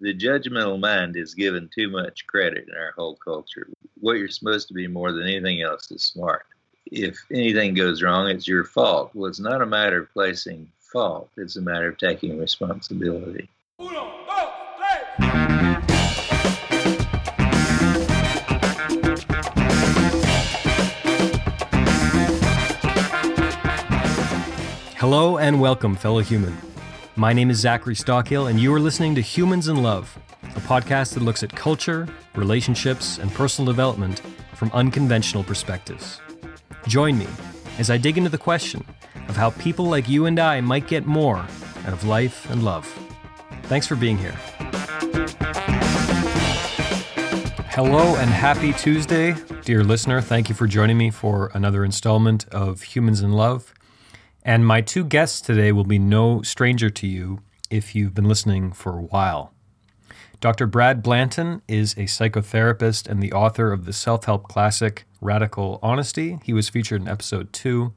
the judgmental mind is given too much credit in our whole culture. What you're supposed to be more than anything else is smart. If anything goes wrong, it's your fault. Well, it's not a matter of placing fault, it's a matter of taking responsibility. Uno, dos, Hello and welcome, fellow human. My name is Zachary Stockill, and you are listening to Humans in Love, a podcast that looks at culture, relationships, and personal development from unconventional perspectives. Join me as I dig into the question of how people like you and I might get more out of life and love. Thanks for being here. Hello and happy Tuesday, dear listener. Thank you for joining me for another installment of Humans in Love. And my two guests today will be no stranger to you if you've been listening for a while. Dr. Brad Blanton is a psychotherapist and the author of the self help classic Radical Honesty. He was featured in episode two.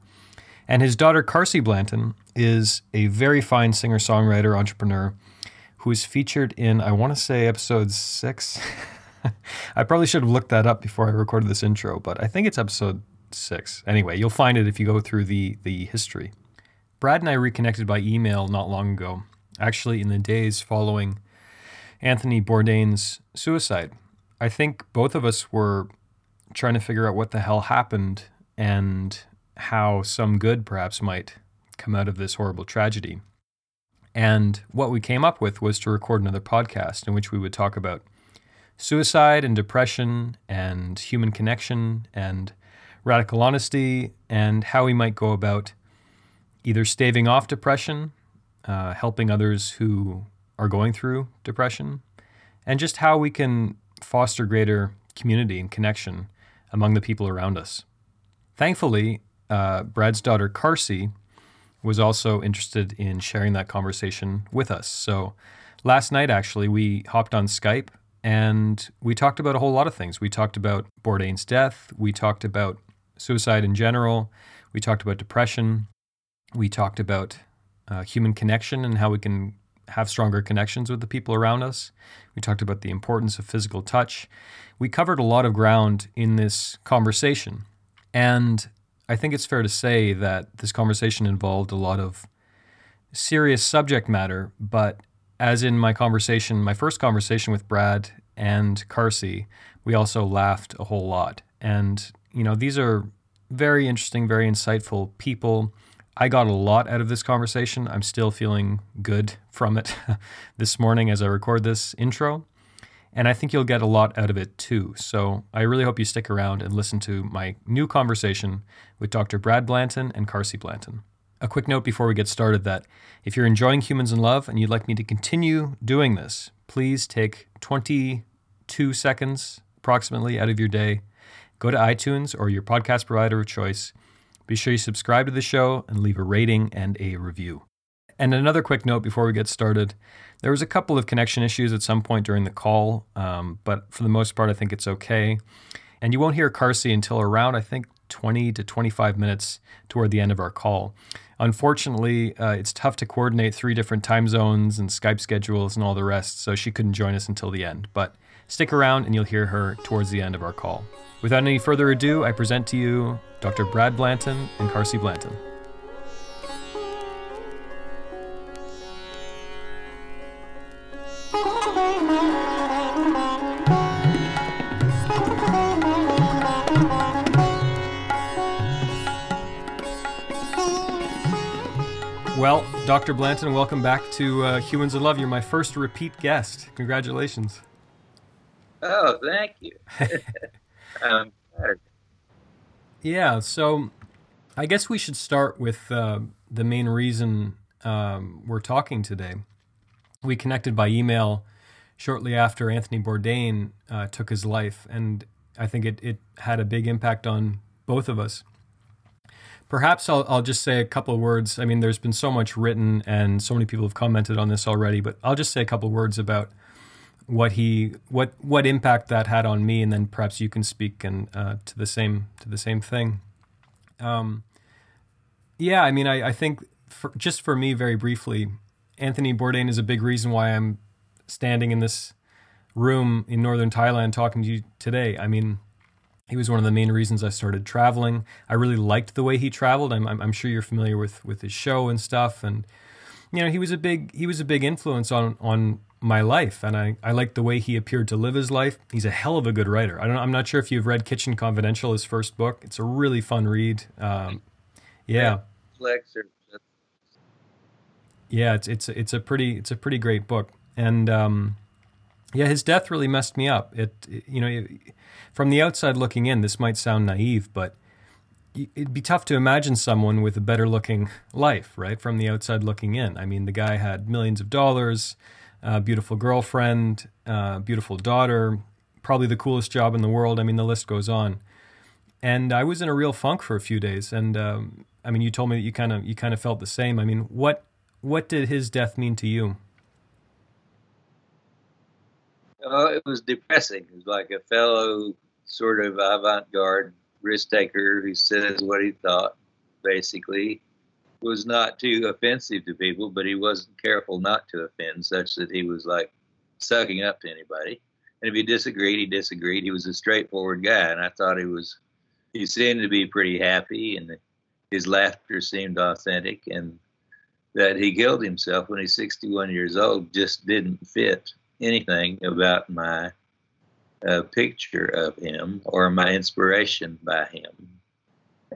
And his daughter, Carsie Blanton, is a very fine singer songwriter entrepreneur who is featured in, I want to say, episode six. I probably should have looked that up before I recorded this intro, but I think it's episode six. Anyway, you'll find it if you go through the, the history. Brad and I reconnected by email not long ago, actually, in the days following Anthony Bourdain's suicide. I think both of us were trying to figure out what the hell happened and how some good perhaps might come out of this horrible tragedy. And what we came up with was to record another podcast in which we would talk about suicide and depression and human connection and radical honesty and how we might go about either staving off depression, uh, helping others who are going through depression, and just how we can foster greater community and connection among the people around us. Thankfully, uh, Brad's daughter, Carsie, was also interested in sharing that conversation with us. So last night, actually, we hopped on Skype and we talked about a whole lot of things. We talked about Bourdain's death, we talked about suicide in general, we talked about depression, we talked about uh, human connection and how we can have stronger connections with the people around us. We talked about the importance of physical touch. We covered a lot of ground in this conversation. And I think it's fair to say that this conversation involved a lot of serious subject matter, but as in my conversation, my first conversation with Brad and Carsie, we also laughed a whole lot. And, you know, these are very interesting, very insightful people I got a lot out of this conversation. I'm still feeling good from it this morning as I record this intro. And I think you'll get a lot out of it too. So I really hope you stick around and listen to my new conversation with Dr. Brad Blanton and Carsie Blanton. A quick note before we get started that if you're enjoying Humans in Love and you'd like me to continue doing this, please take 22 seconds approximately out of your day, go to iTunes or your podcast provider of choice be sure you subscribe to the show and leave a rating and a review. And another quick note before we get started there was a couple of connection issues at some point during the call, um, but for the most part, I think it's okay. And you won't hear Carsie until around, I think, 20 to 25 minutes toward the end of our call. Unfortunately, uh, it's tough to coordinate three different time zones and Skype schedules and all the rest, so she couldn't join us until the end. But stick around and you'll hear her towards the end of our call. Without any further ado, I present to you Dr. Brad Blanton and Carsie Blanton. Well, Dr. Blanton, welcome back to uh, Humans in Love. You're my first repeat guest. Congratulations. Oh, thank you. um, yeah, so I guess we should start with uh, the main reason um, we're talking today. We connected by email shortly after Anthony Bourdain uh, took his life, and I think it, it had a big impact on both of us. Perhaps I'll, I'll just say a couple of words. I mean, there's been so much written, and so many people have commented on this already, but I'll just say a couple of words about what he what what impact that had on me, and then perhaps you can speak and uh, to the same to the same thing. Um, yeah, I mean, I, I think for, just for me, very briefly, Anthony Bourdain is a big reason why I'm standing in this room in northern Thailand talking to you today. I mean, he was one of the main reasons I started traveling. I really liked the way he traveled. I'm, I'm, I'm sure you're familiar with with his show and stuff, and you know he was a big he was a big influence on on my life, and I I liked the way he appeared to live his life. He's a hell of a good writer. I don't I'm not sure if you've read Kitchen Confidential, his first book. It's a really fun read. Um, yeah. Yeah, it's it's it's a pretty it's a pretty great book, and um, yeah, his death really messed me up. It, it you know. It, from the outside looking in, this might sound naive, but it'd be tough to imagine someone with a better looking life, right? From the outside looking in. I mean, the guy had millions of dollars, a beautiful girlfriend, uh, beautiful daughter, probably the coolest job in the world. I mean, the list goes on. And I was in a real funk for a few days. And um, I mean, you told me that you kind of you kind of felt the same. I mean, what what did his death mean to you? Uh, it was depressing. It was like a fellow sort of avant-garde risk taker who says what he thought. Basically, was not too offensive to people, but he wasn't careful not to offend, such that he was like sucking up to anybody. And if he disagreed, he disagreed. He was a straightforward guy, and I thought he was. He seemed to be pretty happy, and his laughter seemed authentic, and that he killed himself when he's 61 years old just didn't fit anything about my uh, picture of him or my inspiration by him.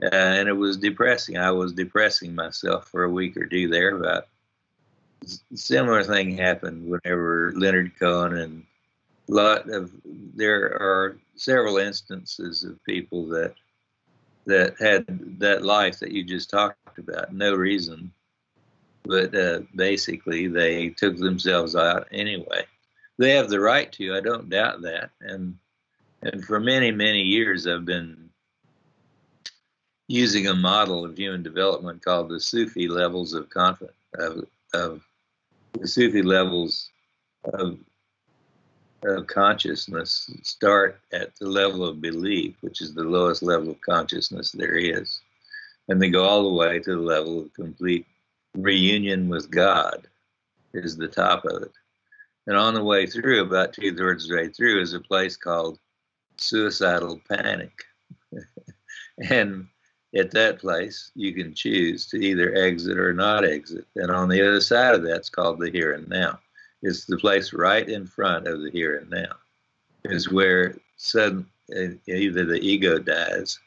Uh, and it was depressing. I was depressing myself for a week or two there. But similar thing happened whenever Leonard Cohen and a lot of there are several instances of people that that had that life that you just talked about, no reason, but uh, basically they took themselves out anyway they have the right to. I don't doubt that. And and for many many years, I've been using a model of human development called the Sufi levels of confidence of, of the Sufi levels of of consciousness start at the level of belief, which is the lowest level of consciousness there is, and they go all the way to the level of complete reunion with God, is the top of it. And on the way through, about two thirds of the way through, is a place called Suicidal Panic. and at that place, you can choose to either exit or not exit. And on the other side of that, it's called the here and now. It's the place right in front of the here and now. Is where sudden either the ego dies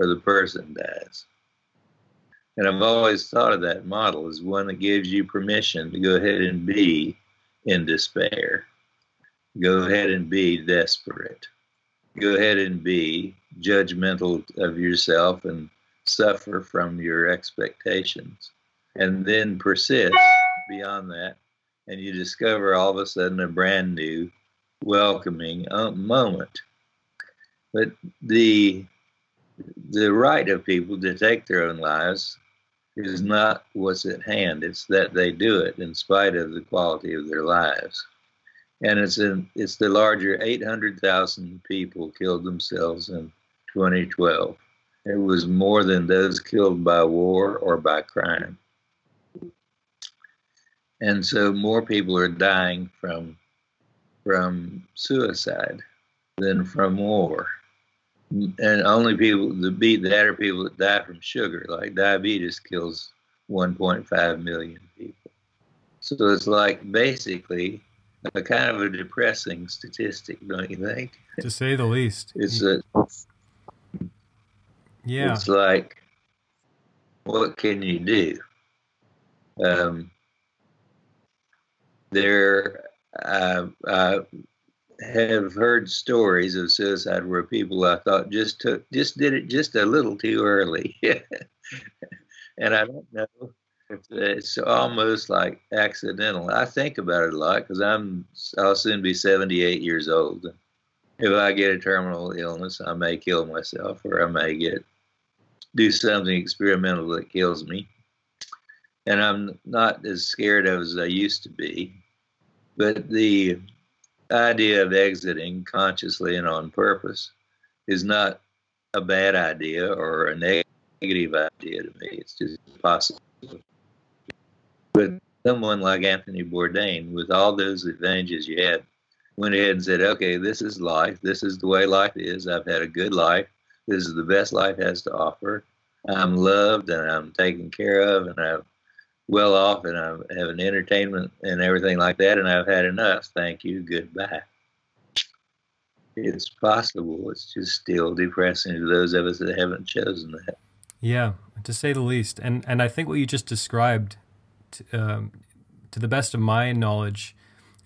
or the person dies. And I've always thought of that model as one that gives you permission to go ahead and be in despair. Go ahead and be desperate. Go ahead and be judgmental of yourself and suffer from your expectations. And then persist beyond that, and you discover all of a sudden a brand new, welcoming uh, moment. But the the right of people to take their own lives is not what's at hand. It's that they do it in spite of the quality of their lives. And it's in, it's the larger 800,000 people killed themselves in 2012. It was more than those killed by war or by crime. And so more people are dying from from suicide than from war and only people that beat that are people that die from sugar. Like diabetes kills 1.5 million people. So it's like basically a kind of a depressing statistic, don't you think? To say the least. It's a yeah. It's like what can you do? Um, there, uh, uh, have heard stories of suicide where people I thought just took just did it just a little too early, and I don't know. It's almost like accidental. I think about it a lot because I'm I'll soon be 78 years old. If I get a terminal illness, I may kill myself, or I may get do something experimental that kills me. And I'm not as scared of as I used to be. But the idea of exiting consciously and on purpose is not a bad idea or a negative idea to me. It's just possible. But someone like Anthony Bourdain, with all those advantages you had, went ahead and said, okay, this is life. This is the way life is. I've had a good life. This is the best life has to offer. I'm loved and I'm taken care of and I'm well off and I have an entertainment and everything like that. And I've had enough. Thank you. Goodbye. It's possible. It's just still depressing to those of us that haven't chosen that. Yeah, to say the least. And and I think what you just described, to, um, to the best of my knowledge,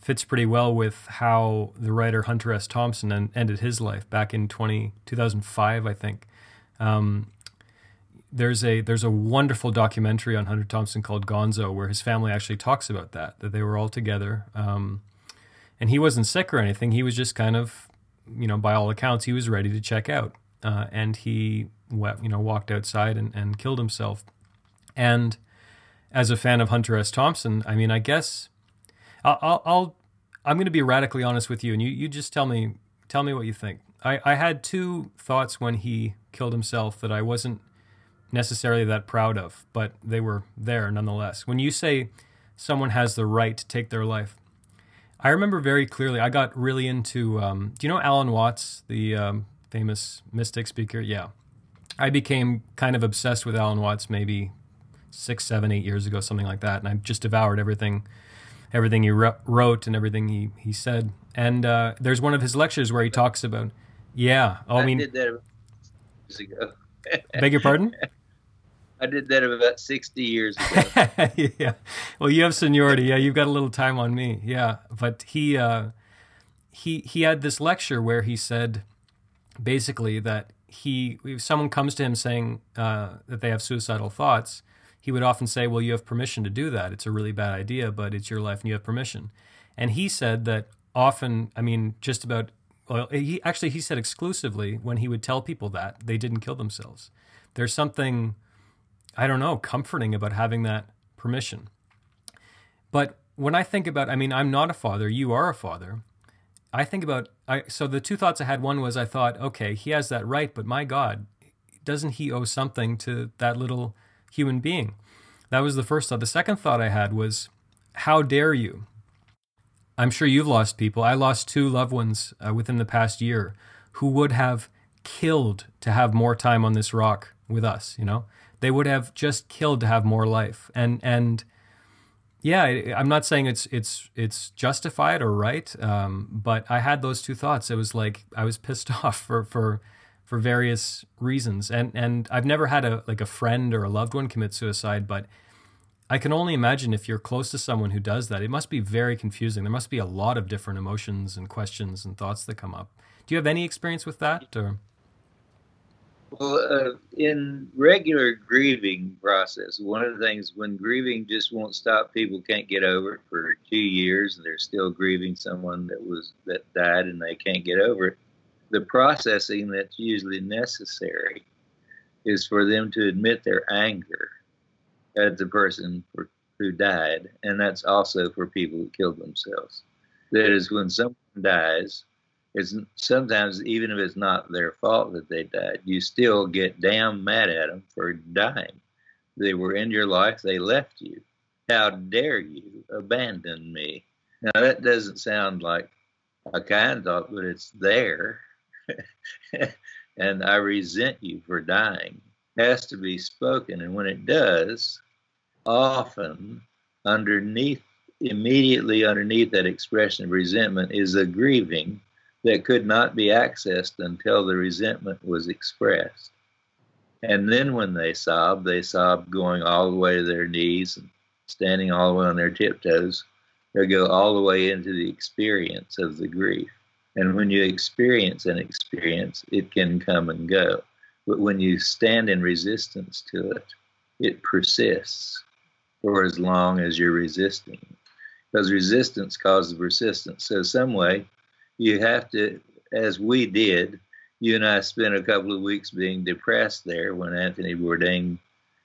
fits pretty well with how the writer Hunter S. Thompson en- ended his life back in 20, 2005, I think. Um, there's a there's a wonderful documentary on Hunter Thompson called Gonzo, where his family actually talks about that that they were all together, um, and he wasn't sick or anything. He was just kind of, you know, by all accounts, he was ready to check out, uh, and he, you know, walked outside and, and killed himself. And as a fan of Hunter S. Thompson, I mean, I guess I'll, I'll I'm going to be radically honest with you, and you you just tell me tell me what you think. I, I had two thoughts when he killed himself that I wasn't necessarily that proud of, but they were there nonetheless. When you say someone has the right to take their life, I remember very clearly. I got really into. Um, do you know Alan Watts, the um, famous mystic speaker? Yeah, I became kind of obsessed with Alan Watts maybe six, seven, eight years ago, something like that, and I just devoured everything everything he wrote and everything he, he said. And uh, there's one of his lectures where he talks about, yeah. Oh, I, I mean, did that years ago. beg your pardon? I did that about 60 years ago. yeah. Well, you have seniority. Yeah, you've got a little time on me. Yeah. But he uh, he he had this lecture where he said basically that he if someone comes to him saying uh, that they have suicidal thoughts, he would often say, Well, you have permission to do that. It's a really bad idea, but it's your life and you have permission. And he said that often, I mean, just about, well, he actually, he said exclusively when he would tell people that they didn't kill themselves. There's something, I don't know, comforting about having that permission. But when I think about, I mean, I'm not a father, you are a father. I think about, I, so the two thoughts I had one was I thought, okay, he has that right, but my God, doesn't he owe something to that little human being. That was the first thought. The second thought I had was, how dare you? I'm sure you've lost people. I lost two loved ones uh, within the past year who would have killed to have more time on this rock with us, you know? They would have just killed to have more life. And and yeah, I'm not saying it's it's it's justified or right, um, but I had those two thoughts. It was like I was pissed off for for for various reasons. And and I've never had a like a friend or a loved one commit suicide, but I can only imagine if you're close to someone who does that, it must be very confusing. There must be a lot of different emotions and questions and thoughts that come up. Do you have any experience with that or well, uh, in regular grieving process, one of the things when grieving just won't stop, people can't get over it for two years, and they're still grieving someone that was that died, and they can't get over it the processing that's usually necessary is for them to admit their anger at the person for, who died, and that's also for people who killed themselves. That is, when someone dies, it's sometimes even if it's not their fault that they died, you still get damn mad at them for dying. They were in your life, they left you. How dare you abandon me? Now that doesn't sound like a kind thought, but it's there. and I resent you for dying has to be spoken. And when it does, often underneath, immediately underneath that expression of resentment is a grieving that could not be accessed until the resentment was expressed. And then when they sobbed, they sobbed going all the way to their knees and standing all the way on their tiptoes. They go all the way into the experience of the grief. And when you experience an experience, it can come and go. But when you stand in resistance to it, it persists for as long as you're resisting. Because resistance causes persistence. So, some way, you have to, as we did, you and I spent a couple of weeks being depressed there when Anthony Bourdain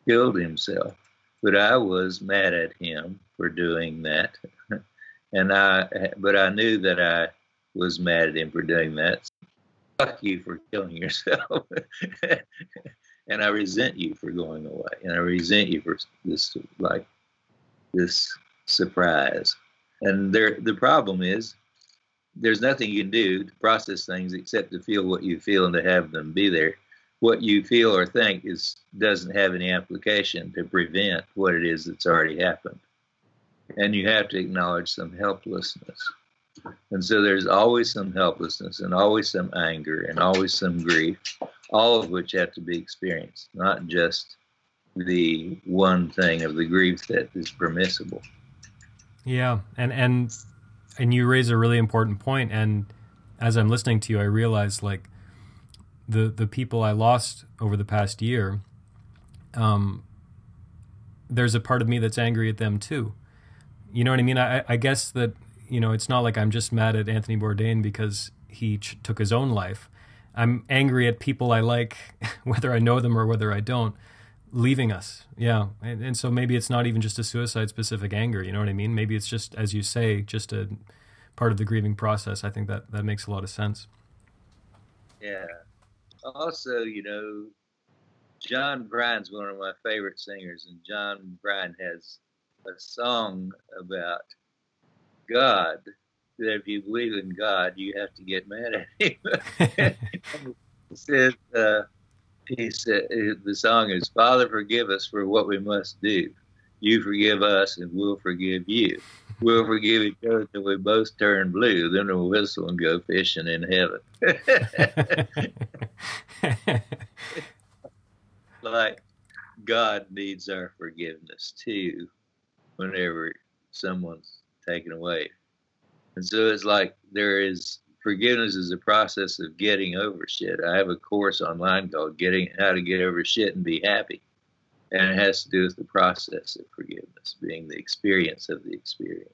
killed himself. But I was mad at him for doing that. and I, but I knew that I was mad at him for doing that. Fuck you for killing yourself. and I resent you for going away. And I resent you for this, like, this surprise. And there, the problem is there's nothing you can do to process things except to feel what you feel and to have them be there. What you feel or think is doesn't have any application to prevent what it is that's already happened. And you have to acknowledge some helplessness. And so there's always some helplessness and always some anger and always some grief, all of which have to be experienced, not just the one thing of the grief that is permissible. Yeah, and and and you raise a really important point and as I'm listening to you I realize like the the people I lost over the past year um there's a part of me that's angry at them too. You know what I mean? I, I guess that you know it's not like I'm just mad at Anthony Bourdain because he ch- took his own life. I'm angry at people I like, whether I know them or whether I don't, leaving us. Yeah. And, and, so maybe it's not even just a suicide specific anger. You know what I mean? Maybe it's just, as you say, just a part of the grieving process. I think that that makes a lot of sense. Yeah. Also, you know, John Prine's one of my favorite singers, and John Prine has a song about God. That if you believe in God, you have to get mad at Him. he says, uh, he said eh, the song is father forgive us for what we must do. You forgive us and we'll forgive you. We'll forgive each other until we both turn blue then we'll whistle and go fishing in heaven. Like god needs our forgiveness too whenever someone's taken away. And so it's like there is forgiveness is a process of getting over shit. I have a course online called Getting How to Get Over Shit and Be Happy. And it has to do with the process of forgiveness, being the experience of the experience.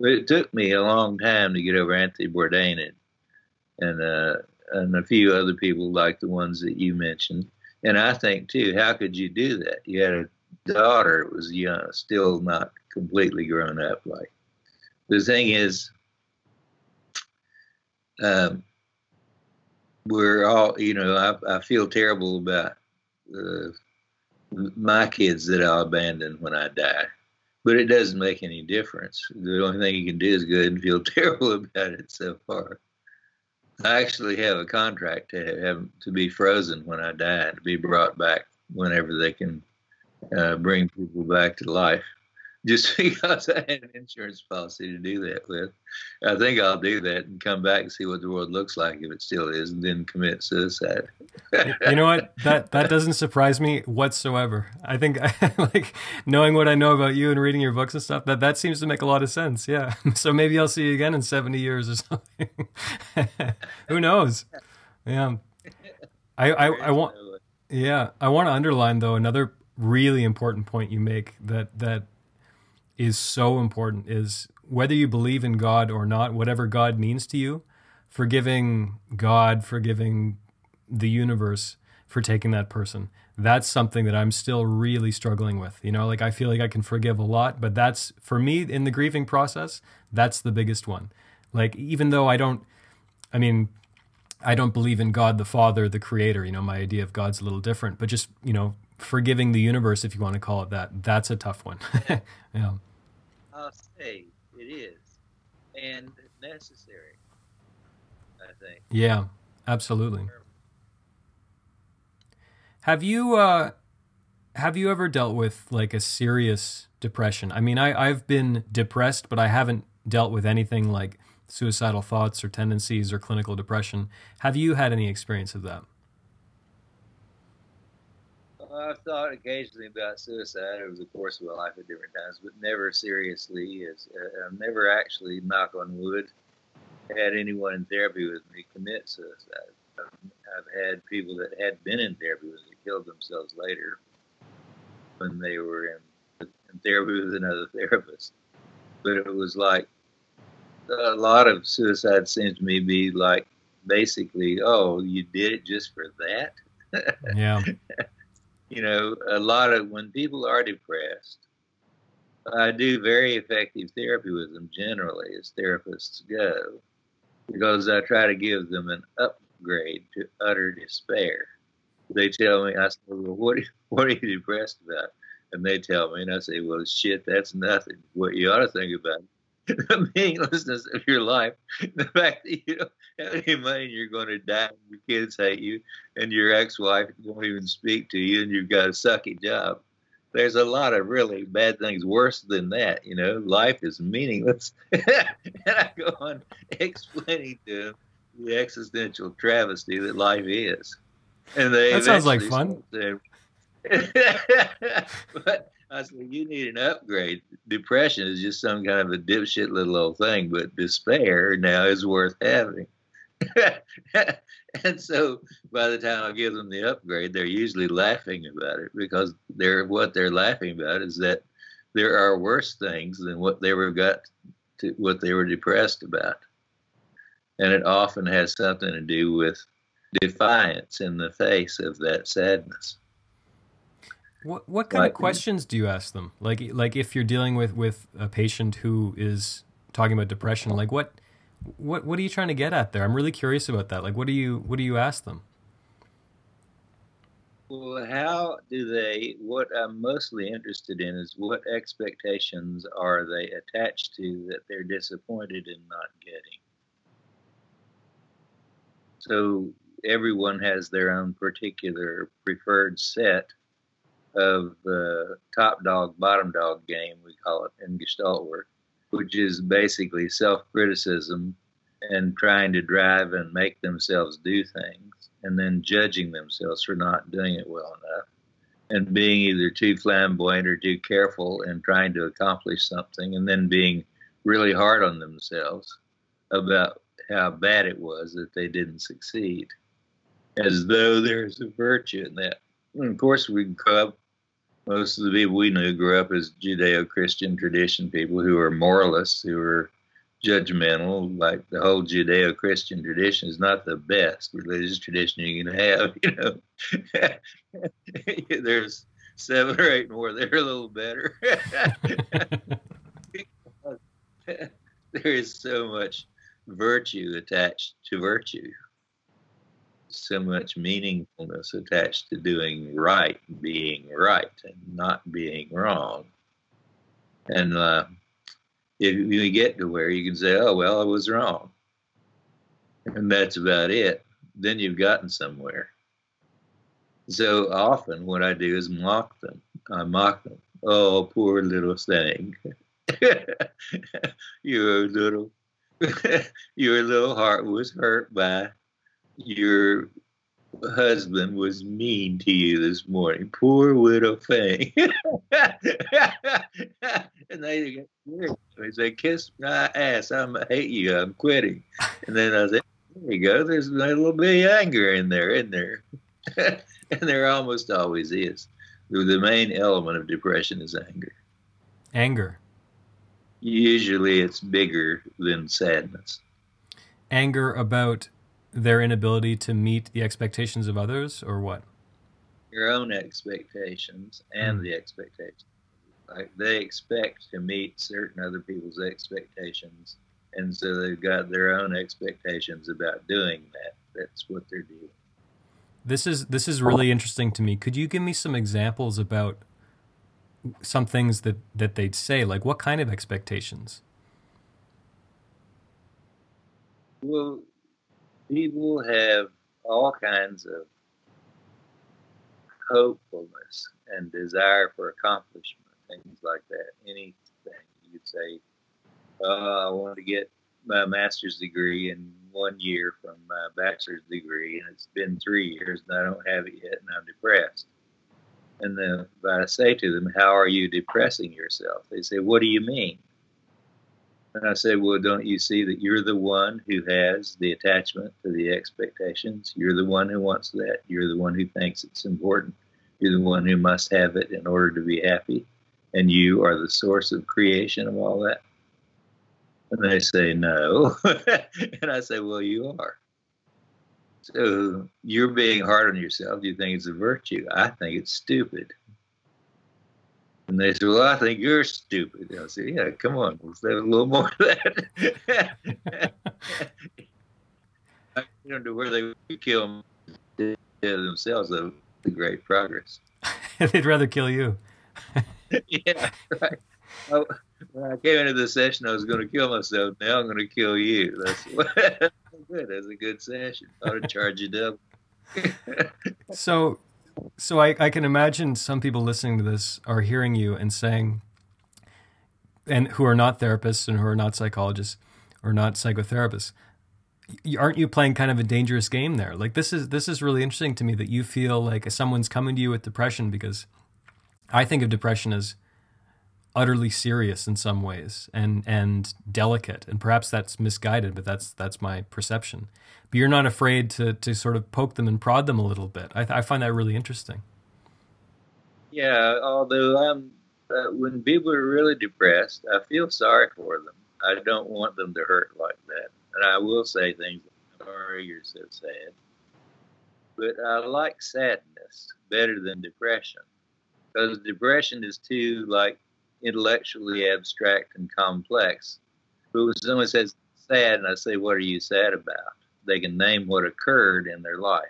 But it took me a long time to get over Anthony Bourdain and and, uh, and a few other people like the ones that you mentioned. And I think too, how could you do that? You had a daughter that was young, still not completely grown up. Like the thing is, um, we're all, you know, I, I feel terrible about uh, my kids that I'll abandon when I die, but it doesn't make any difference. The only thing you can do is go ahead and feel terrible about it so far. I actually have a contract to have to be frozen when I die, to be brought back whenever they can uh, bring people back to life just because I had an insurance policy to do that with. I think I'll do that and come back and see what the world looks like if it still is, and then commit suicide. you know what? That that doesn't surprise me whatsoever. I think like knowing what I know about you and reading your books and stuff, that that seems to make a lot of sense. Yeah. So maybe I'll see you again in seventy years or something. Who knows? Yeah. I I, I want. Yeah, I want to underline though another really important point you make that that is so important is whether you believe in God or not, whatever God means to you, forgiving God, forgiving the universe for taking that person. That's something that I'm still really struggling with. You know, like I feel like I can forgive a lot, but that's for me in the grieving process, that's the biggest one. Like even though I don't I mean, I don't believe in God the Father, the creator, you know, my idea of God's a little different, but just, you know, forgiving the universe if you want to call it that, that's a tough one. yeah. I'll say it is, and necessary. I think. Yeah, absolutely. Have you uh, have you ever dealt with like a serious depression? I mean, I I've been depressed, but I haven't dealt with anything like suicidal thoughts or tendencies or clinical depression. Have you had any experience of that? I've thought occasionally about suicide over the course of my life at different times, but never seriously. As uh, I've never actually, knock on wood, had anyone in therapy with me commit suicide. I've, I've had people that had been in therapy with me killed themselves later when they were in, in therapy with another therapist. But it was like a lot of suicide seems to me be like basically, oh, you did it just for that. Yeah. you know, a lot of when people are depressed, I do very effective therapy with them generally as therapists go, because I try to give them an upgrade to utter despair. They tell me, I said, well, what, what are you depressed about? And they tell me, and I say, well, shit, that's nothing. What you ought to think about the meaninglessness of your life, the fact that you don't have any money and you're going to die, and your kids hate you, and your ex-wife won't even speak to you, and you've got a sucky job. There's a lot of really bad things worse than that. You know, life is meaningless. and I go on explaining to them the existential travesty that life is. And they that sounds like fun. but I said, you need an upgrade. Depression is just some kind of a dipshit little old thing, but despair now is worth having. and so by the time I give them the upgrade, they're usually laughing about it because they're what they're laughing about is that there are worse things than what they were got to what they were depressed about. And it often has something to do with defiance in the face of that sadness. What what kind of questions do you ask them? Like like if you're dealing with with a patient who is talking about depression, like what what what are you trying to get at there? I'm really curious about that. Like what do you what do you ask them? Well, how do they? What I'm mostly interested in is what expectations are they attached to that they're disappointed in not getting. So everyone has their own particular preferred set of the top dog, bottom dog game, we call it in Gestalt work, which is basically self criticism and trying to drive and make themselves do things and then judging themselves for not doing it well enough and being either too flamboyant or too careful and trying to accomplish something and then being really hard on themselves about how bad it was that they didn't succeed. As though there's a virtue in that. And of course we grow up most of the people we knew grew up as Judeo-Christian tradition people who are moralists, who are judgmental. Like the whole Judeo-Christian tradition is not the best religious tradition you can have. You know, there's seven or eight more. They're a little better. there is so much virtue attached to virtue so much meaningfulness attached to doing right, being right, and not being wrong. And uh, if you get to where you can say, oh, well, I was wrong, and that's about it, then you've gotten somewhere. So often, what I do is mock them. I mock them. Oh, poor little thing. your little, your little heart was hurt by your husband was mean to you this morning. Poor widow Fang. and they get They say, kiss my ass. I'm, I hate you. I'm quitting. And then I said, there you go. There's a little bit of anger in there, isn't there? and there almost always is. The main element of depression is anger. Anger. Usually it's bigger than sadness. Anger about their inability to meet the expectations of others, or what? Your own expectations and mm. the expectations. Like they expect to meet certain other people's expectations, and so they've got their own expectations about doing that. That's what they're doing. This is this is really interesting to me. Could you give me some examples about some things that that they'd say? Like what kind of expectations? Well, people have all kinds of hopefulness and desire for accomplishment, things like that. Anything you'd say, oh, I want to get my master's degree in one year from my bachelor's degree, and it's been three years and I don't have it yet, and I'm depressed. And then I say to them, How are you depressing yourself? They say, What do you mean? And I said, Well, don't you see that you're the one who has the attachment to the expectations? You're the one who wants that. You're the one who thinks it's important. You're the one who must have it in order to be happy. And you are the source of creation of all that. And they say, No. and I say, Well, you are. So you're being hard on yourself. You think it's a virtue. I think it's stupid. And they said, Well, I think you're stupid. I said, Yeah, come on, let's have a little more of that. I don't know where they would kill them themselves, though, the great progress. They'd rather kill you. yeah, right. I, when I came into the session, I was going to kill myself. Now I'm going to kill you. That's good. That's a good session. I ought to charge you double. so, so I, I can imagine some people listening to this are hearing you and saying, and who are not therapists and who are not psychologists or not psychotherapists, aren't you playing kind of a dangerous game there? Like this is this is really interesting to me that you feel like someone's coming to you with depression because I think of depression as utterly serious in some ways and and delicate. And perhaps that's misguided but that's that's my perception. But you're not afraid to to sort of poke them and prod them a little bit. I, I find that really interesting. Yeah although i'm uh, when people are really depressed i feel sorry for them. I don't want them to hurt like that. And i will say things sorry you're so sad. But i like sadness better than depression. Because depression is too like intellectually abstract and complex. But when someone says sad, and I say, What are you sad about? They can name what occurred in their life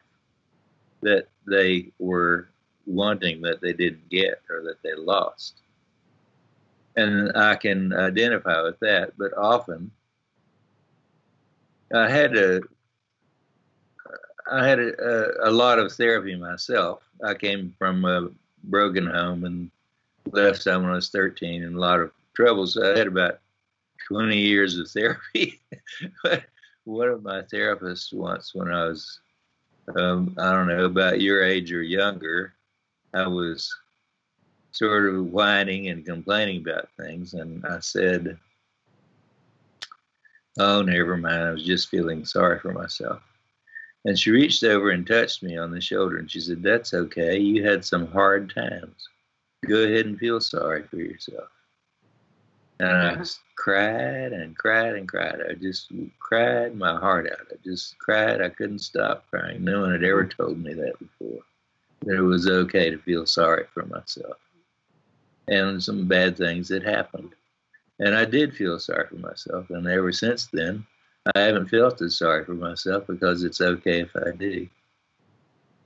that they were wanting that they didn't get or that they lost. And I can identify with that, but often I had a I had a, a, a lot of therapy myself. I came from a broken home and left when I was 13 and a lot of troubles. I had about 20 years of therapy. But one of my therapists once, when I was, um, I don't know, about your age or younger, I was sort of whining and complaining about things. And I said, Oh, never mind. I was just feeling sorry for myself. And she reached over and touched me on the shoulder and she said, That's okay. You had some hard times go ahead and feel sorry for yourself. And I uh-huh. cried and cried and cried. I just cried my heart out. I just cried. I couldn't stop crying. No one had ever mm-hmm. told me that before. That it was okay to feel sorry for myself. And some bad things had happened. And I did feel sorry for myself. And ever since then, I haven't felt as sorry for myself because it's okay if I do.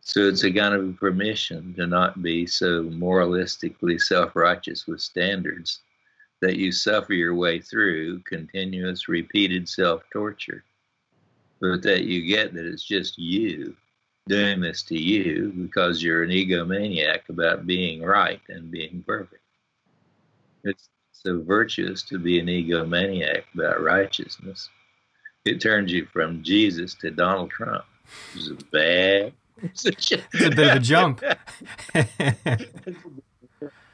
So it's a kind of permission to not be so moralistically self righteous with standards that you suffer your way through continuous, repeated self torture, but that you get that it's just you doing this to you because you're an egomaniac about being right and being perfect. It's so virtuous to be an egomaniac about righteousness. It turns you from Jesus to Donald Trump, which is a bad it's a bit of a jump.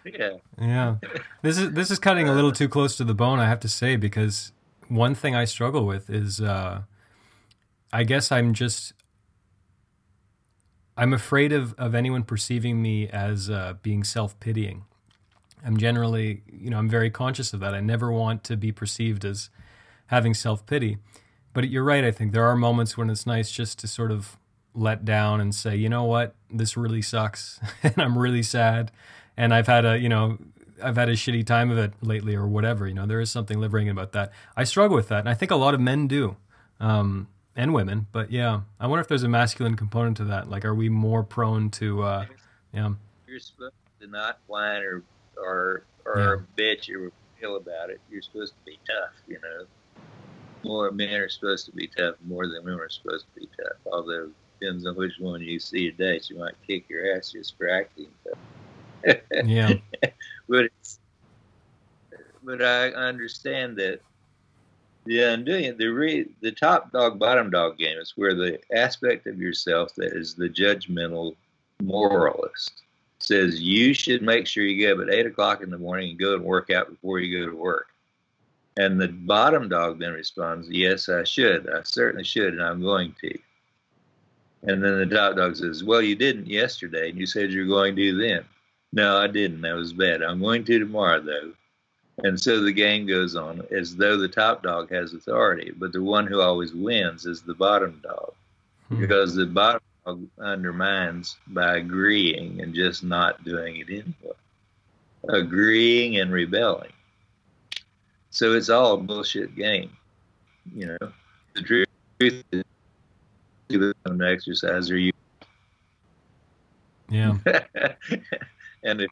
yeah. Yeah. This is this is cutting a little too close to the bone, I have to say, because one thing I struggle with is uh, I guess I'm just I'm afraid of, of anyone perceiving me as uh, being self pitying. I'm generally, you know, I'm very conscious of that. I never want to be perceived as having self pity. But you're right. I think there are moments when it's nice just to sort of let down and say, you know what, this really sucks, and I'm really sad, and I've had a, you know, I've had a shitty time of it lately, or whatever. You know, there is something liberating about that. I struggle with that, and I think a lot of men do, um, and women. But yeah, I wonder if there's a masculine component to that. Like, are we more prone to, uh, yeah? You're supposed to not whine or or or yeah. bitch or feel about it. You're supposed to be tough. You know, more men are supposed to be tough more than women are supposed to be tough. Although depends on which one you see today. She might kick your ass just for acting. yeah. but it's, but I understand that the undoing the re, the top dog bottom dog game is where the aspect of yourself that is the judgmental moralist says you should make sure you get up at eight o'clock in the morning and go and work out before you go to work. And the bottom dog then responds, Yes, I should. I certainly should, and I'm going to. And then the top dog says, Well, you didn't yesterday, and you said you're going to then. No, I didn't. That was bad. I'm going to tomorrow, though. And so the game goes on as though the top dog has authority, but the one who always wins is the bottom dog hmm. because the bottom dog undermines by agreeing and just not doing it anyway, agreeing and rebelling. So it's all a bullshit game. You know, the truth is do an exercise or you yeah and if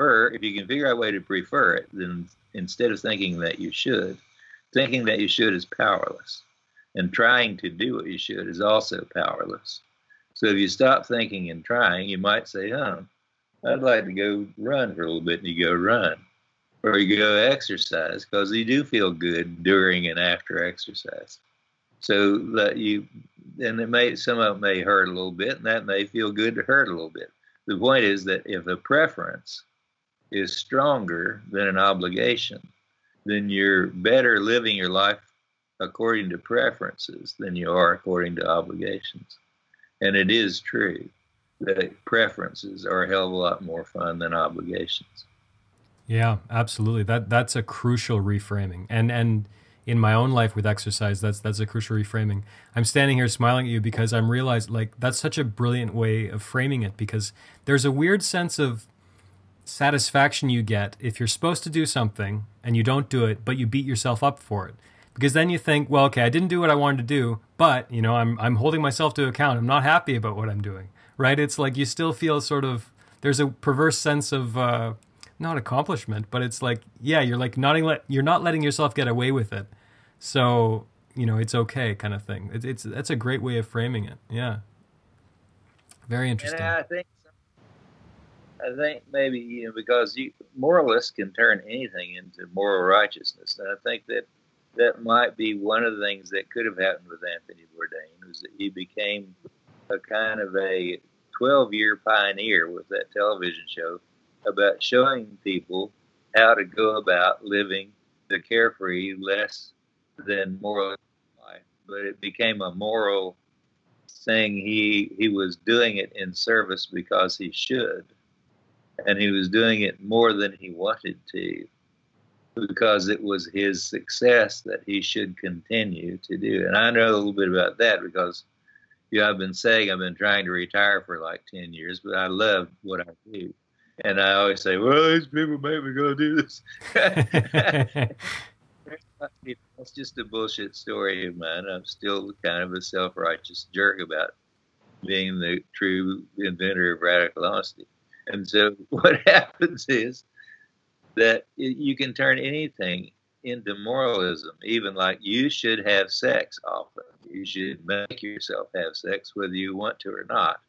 prefer, if you can figure out a way to prefer it, then instead of thinking that you should, thinking that you should is powerless. And trying to do what you should is also powerless. So if you stop thinking and trying, you might say, huh, I'd like to go run for a little bit, and you go run. Or you go exercise because you do feel good during and after exercise. So that you, and it may, some of it may hurt a little bit, and that may feel good to hurt a little bit. The point is that if a preference is stronger than an obligation, then you're better living your life according to preferences than you are according to obligations. And it is true that preferences are a hell of a lot more fun than obligations. Yeah, absolutely. That that's a crucial reframing. And and in my own life with exercise, that's that's a crucial reframing. I'm standing here smiling at you because I'm realized like that's such a brilliant way of framing it because there's a weird sense of satisfaction you get if you're supposed to do something and you don't do it, but you beat yourself up for it. Because then you think, well, okay, I didn't do what I wanted to do, but you know, I'm I'm holding myself to account. I'm not happy about what I'm doing. Right? It's like you still feel sort of there's a perverse sense of uh, not accomplishment, but it's like yeah, you're like not you're not letting yourself get away with it. So you know, it's okay, kind of thing. It's it's that's a great way of framing it. Yeah. Very interesting. And I think I think maybe you know because you, moralists can turn anything into moral righteousness, and I think that that might be one of the things that could have happened with Anthony Bourdain was that he became a kind of a 12-year pioneer with that television show about showing people how to go about living the carefree, less than moral. But it became a moral thing. He he was doing it in service because he should and he was doing it more than he wanted to because it was his success that he should continue to do. And I know a little bit about that because you know, I've been saying I've been trying to retire for like 10 years, but I love what I do. And I always say, well, these people make me go do this. It's just a bullshit story of mine. I'm still kind of a self righteous jerk about being the true inventor of radical honesty. And so what happens is that you can turn anything into moralism, even like you should have sex often. You should make yourself have sex whether you want to or not.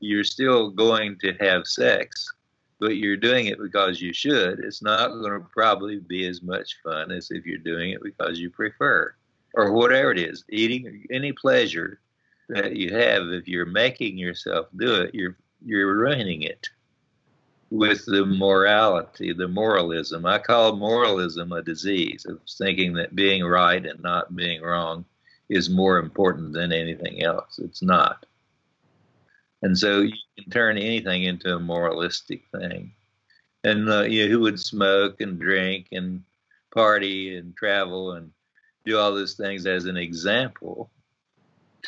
You're still going to have sex, but you're doing it because you should. It's not going to probably be as much fun as if you're doing it because you prefer, or whatever it is. Eating any pleasure that you have, if you're making yourself do it, you're you're ruining it with the morality, the moralism. I call moralism a disease of thinking that being right and not being wrong is more important than anything else. It's not. And so you can turn anything into a moralistic thing. And uh, you know, who would smoke and drink and party and travel and do all those things as an example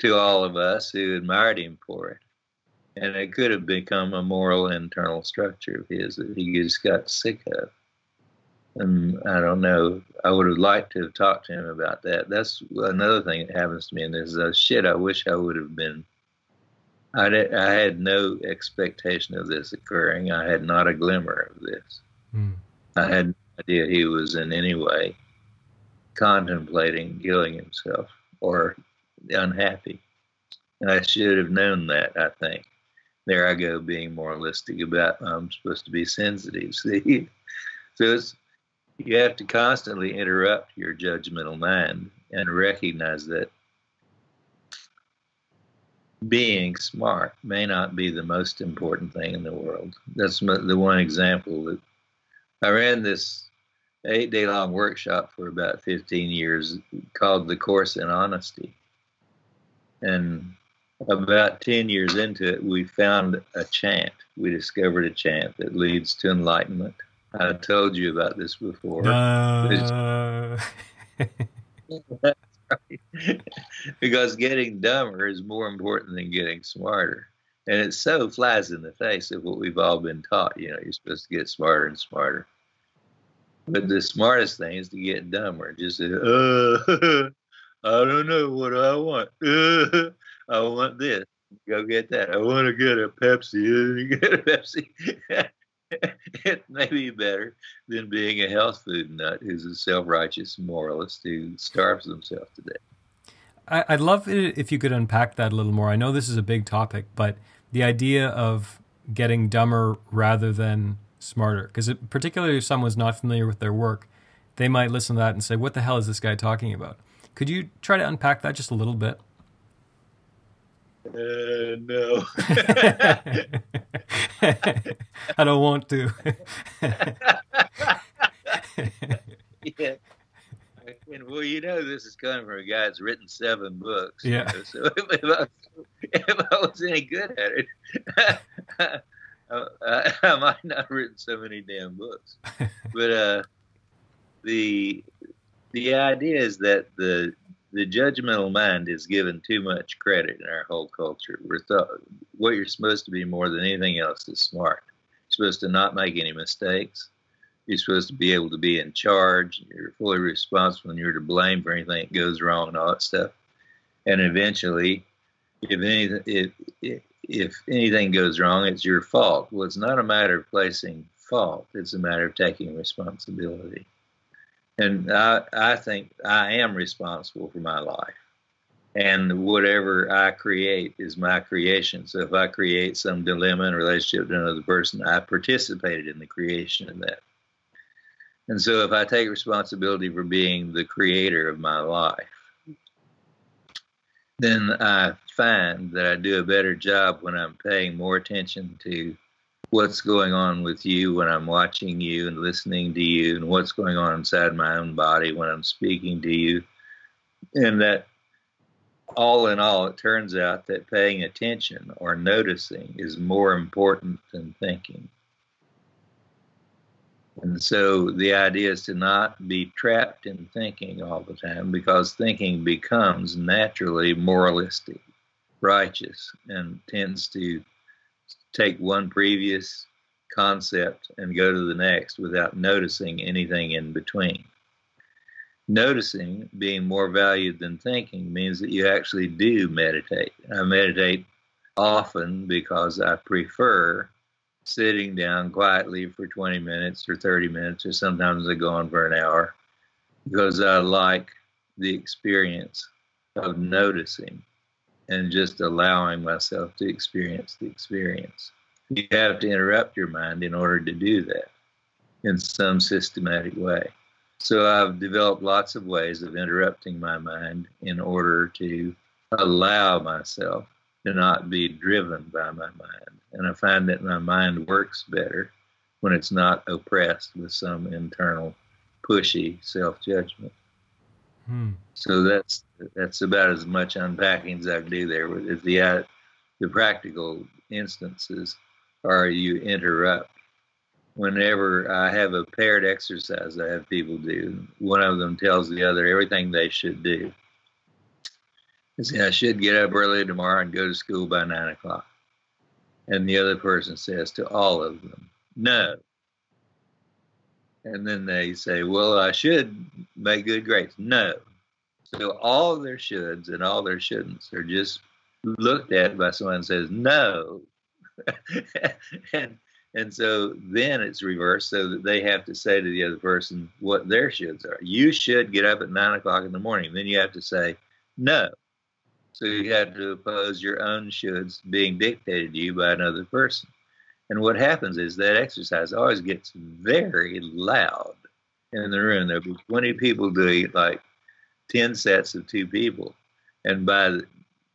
to all of us who admired him for it and it could have become a moral internal structure of his that he just got sick of. And I don't know. I would have liked to have talked to him about that. That's another thing that happens to me. And this uh, shit. I wish I would have been. I I had no expectation of this occurring. I had not a glimmer of this. Mm. I had no idea he was in any way contemplating killing himself or unhappy. And I should have known that. I think there I go being moralistic about I'm supposed to be sensitive. See, so it's you have to constantly interrupt your judgmental mind and recognize that being smart may not be the most important thing in the world. That's the one example that I ran this eight day long workshop for about 15 years called The Course in Honesty. And about 10 years into it, we found a chant. We discovered a chant that leads to enlightenment. I told you about this before. Uh... because getting dumber is more important than getting smarter. And it so flies in the face of what we've all been taught. You know, you're supposed to get smarter and smarter. But the smartest thing is to get dumber. Just uh, I don't know what I want. Uh, I want this. Go get that. I want to get a Pepsi. Get a Pepsi. it may be better than being a health food nut who's a self-righteous moralist who starves himself to death. I'd love it if you could unpack that a little more. I know this is a big topic, but the idea of getting dumber rather than smarter, because particularly if someone's not familiar with their work, they might listen to that and say, "What the hell is this guy talking about?" Could you try to unpack that just a little bit? Uh, no. I don't want to. yeah. And, well, you know, this is coming from a guy that's written seven books. Yeah. You know, so if I, if I, was any good at it, I, I, might not have written so many damn books. But uh, the the idea is that the the judgmental mind is given too much credit in our whole culture. We're thought what you're supposed to be more than anything else is smart. You're supposed to not make any mistakes. You're supposed to be able to be in charge. You're fully responsible and you're to blame for anything that goes wrong and all that stuff. And eventually, if anything, if, if anything goes wrong, it's your fault. Well, it's not a matter of placing fault. It's a matter of taking responsibility. And I, I think I am responsible for my life. And whatever I create is my creation. So if I create some dilemma in relationship to another person, I participated in the creation of that. And so if I take responsibility for being the creator of my life, then I find that I do a better job when I'm paying more attention to what's going on with you when I'm watching you and listening to you, and what's going on inside my own body when I'm speaking to you. And that all in all, it turns out that paying attention or noticing is more important than thinking. And so the idea is to not be trapped in thinking all the time because thinking becomes naturally moralistic, righteous, and tends to take one previous concept and go to the next without noticing anything in between. Noticing being more valued than thinking means that you actually do meditate. I meditate often because I prefer sitting down quietly for 20 minutes or 30 minutes, or sometimes I go on for an hour because I like the experience of noticing and just allowing myself to experience the experience. You have to interrupt your mind in order to do that in some systematic way. So I've developed lots of ways of interrupting my mind in order to allow myself to not be driven by my mind. And I find that my mind works better when it's not oppressed with some internal pushy self judgment. Hmm. So that's that's about as much unpacking as I can do there. With the uh, the practical instances are you interrupt. Whenever I have a paired exercise, I have people do. One of them tells the other everything they should do. They say I should get up early tomorrow and go to school by nine o'clock, and the other person says to all of them, "No." And then they say, Well, I should make good grades. No. So all their shoulds and all their shouldn'ts are just looked at by someone and says, No. and and so then it's reversed so that they have to say to the other person what their shoulds are. You should get up at nine o'clock in the morning. Then you have to say no. So you have to oppose your own shoulds being dictated to you by another person. And what happens is that exercise always gets very loud in the room. There'll be 20 people doing like 10 sets of two people. And by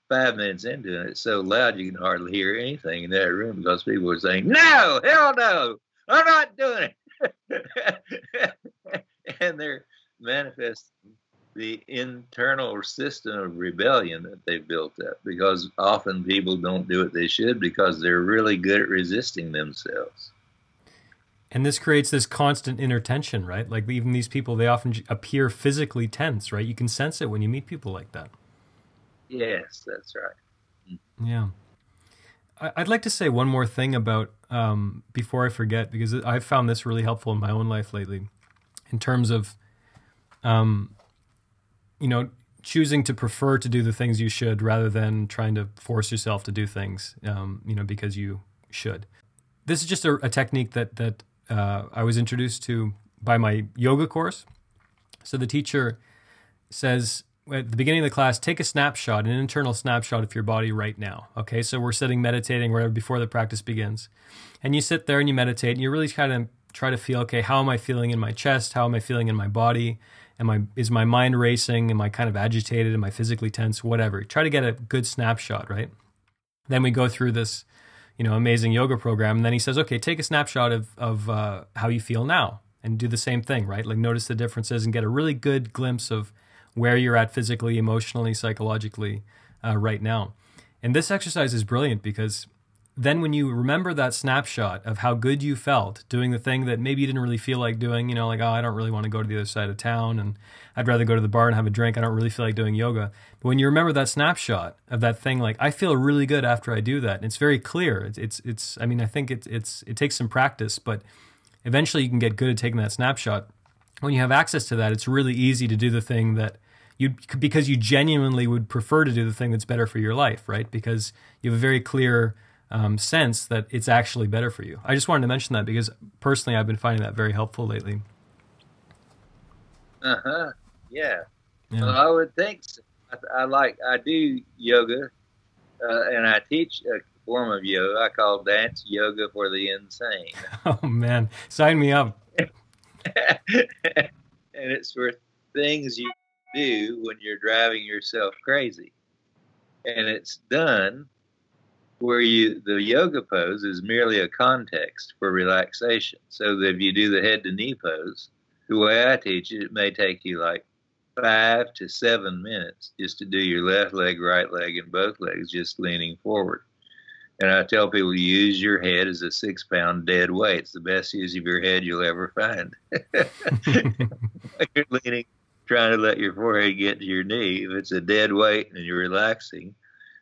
five minutes into it, it's so loud you can hardly hear anything in that room because people are saying, No, hell no, I'm not doing it. and they're manifesting the internal system of rebellion that they've built up because often people don't do what they should because they're really good at resisting themselves. And this creates this constant inner tension, right? Like even these people, they often appear physically tense, right? You can sense it when you meet people like that. Yes, that's right. Yeah. I'd like to say one more thing about um, before I forget because I've found this really helpful in my own life lately, in terms of, um, you know, choosing to prefer to do the things you should rather than trying to force yourself to do things, um, you know, because you should. this is just a, a technique that that uh, I was introduced to by my yoga course. So the teacher says at the beginning of the class, take a snapshot, an internal snapshot of your body right now. Okay, so we're sitting meditating wherever before the practice begins, and you sit there and you meditate, and you really kind of try to feel, okay, how am I feeling in my chest? How am I feeling in my body? Am I is my mind racing? Am I kind of agitated? Am I physically tense? Whatever. Try to get a good snapshot, right? Then we go through this, you know, amazing yoga program, and then he says, okay, take a snapshot of of uh, how you feel now, and do the same thing, right? Like notice the differences and get a really good glimpse of where you're at physically, emotionally, psychologically uh, right now. And this exercise is brilliant because then when you remember that snapshot of how good you felt doing the thing that maybe you didn't really feel like doing, you know, like, oh, I don't really want to go to the other side of town and I'd rather go to the bar and have a drink. I don't really feel like doing yoga. But when you remember that snapshot of that thing, like, I feel really good after I do that. And it's very clear. It's, it's, it's I mean, I think it's, it's, it takes some practice, but eventually you can get good at taking that snapshot. When you have access to that, it's really easy to do the thing that you because you genuinely would prefer to do the thing that's better for your life, right? Because you have a very clear um, sense that it's actually better for you. I just wanted to mention that because personally, I've been finding that very helpful lately. Uh huh. Yeah. yeah. Well, I would think so. I, I, like I do yoga, uh, and I teach a form of yoga. I call dance yoga for the insane. Oh man, sign me up. and it's for things you do when you're driving yourself crazy. And it's done where you the yoga pose is merely a context for relaxation. So that if you do the head to knee pose, the way I teach it, it may take you like five to seven minutes just to do your left leg, right leg, and both legs just leaning forward. And I tell people use your head as a six pound dead weight. It's the best use of your head you'll ever find. you're leaning trying to let your forehead get to your knee. If it's a dead weight and you're relaxing,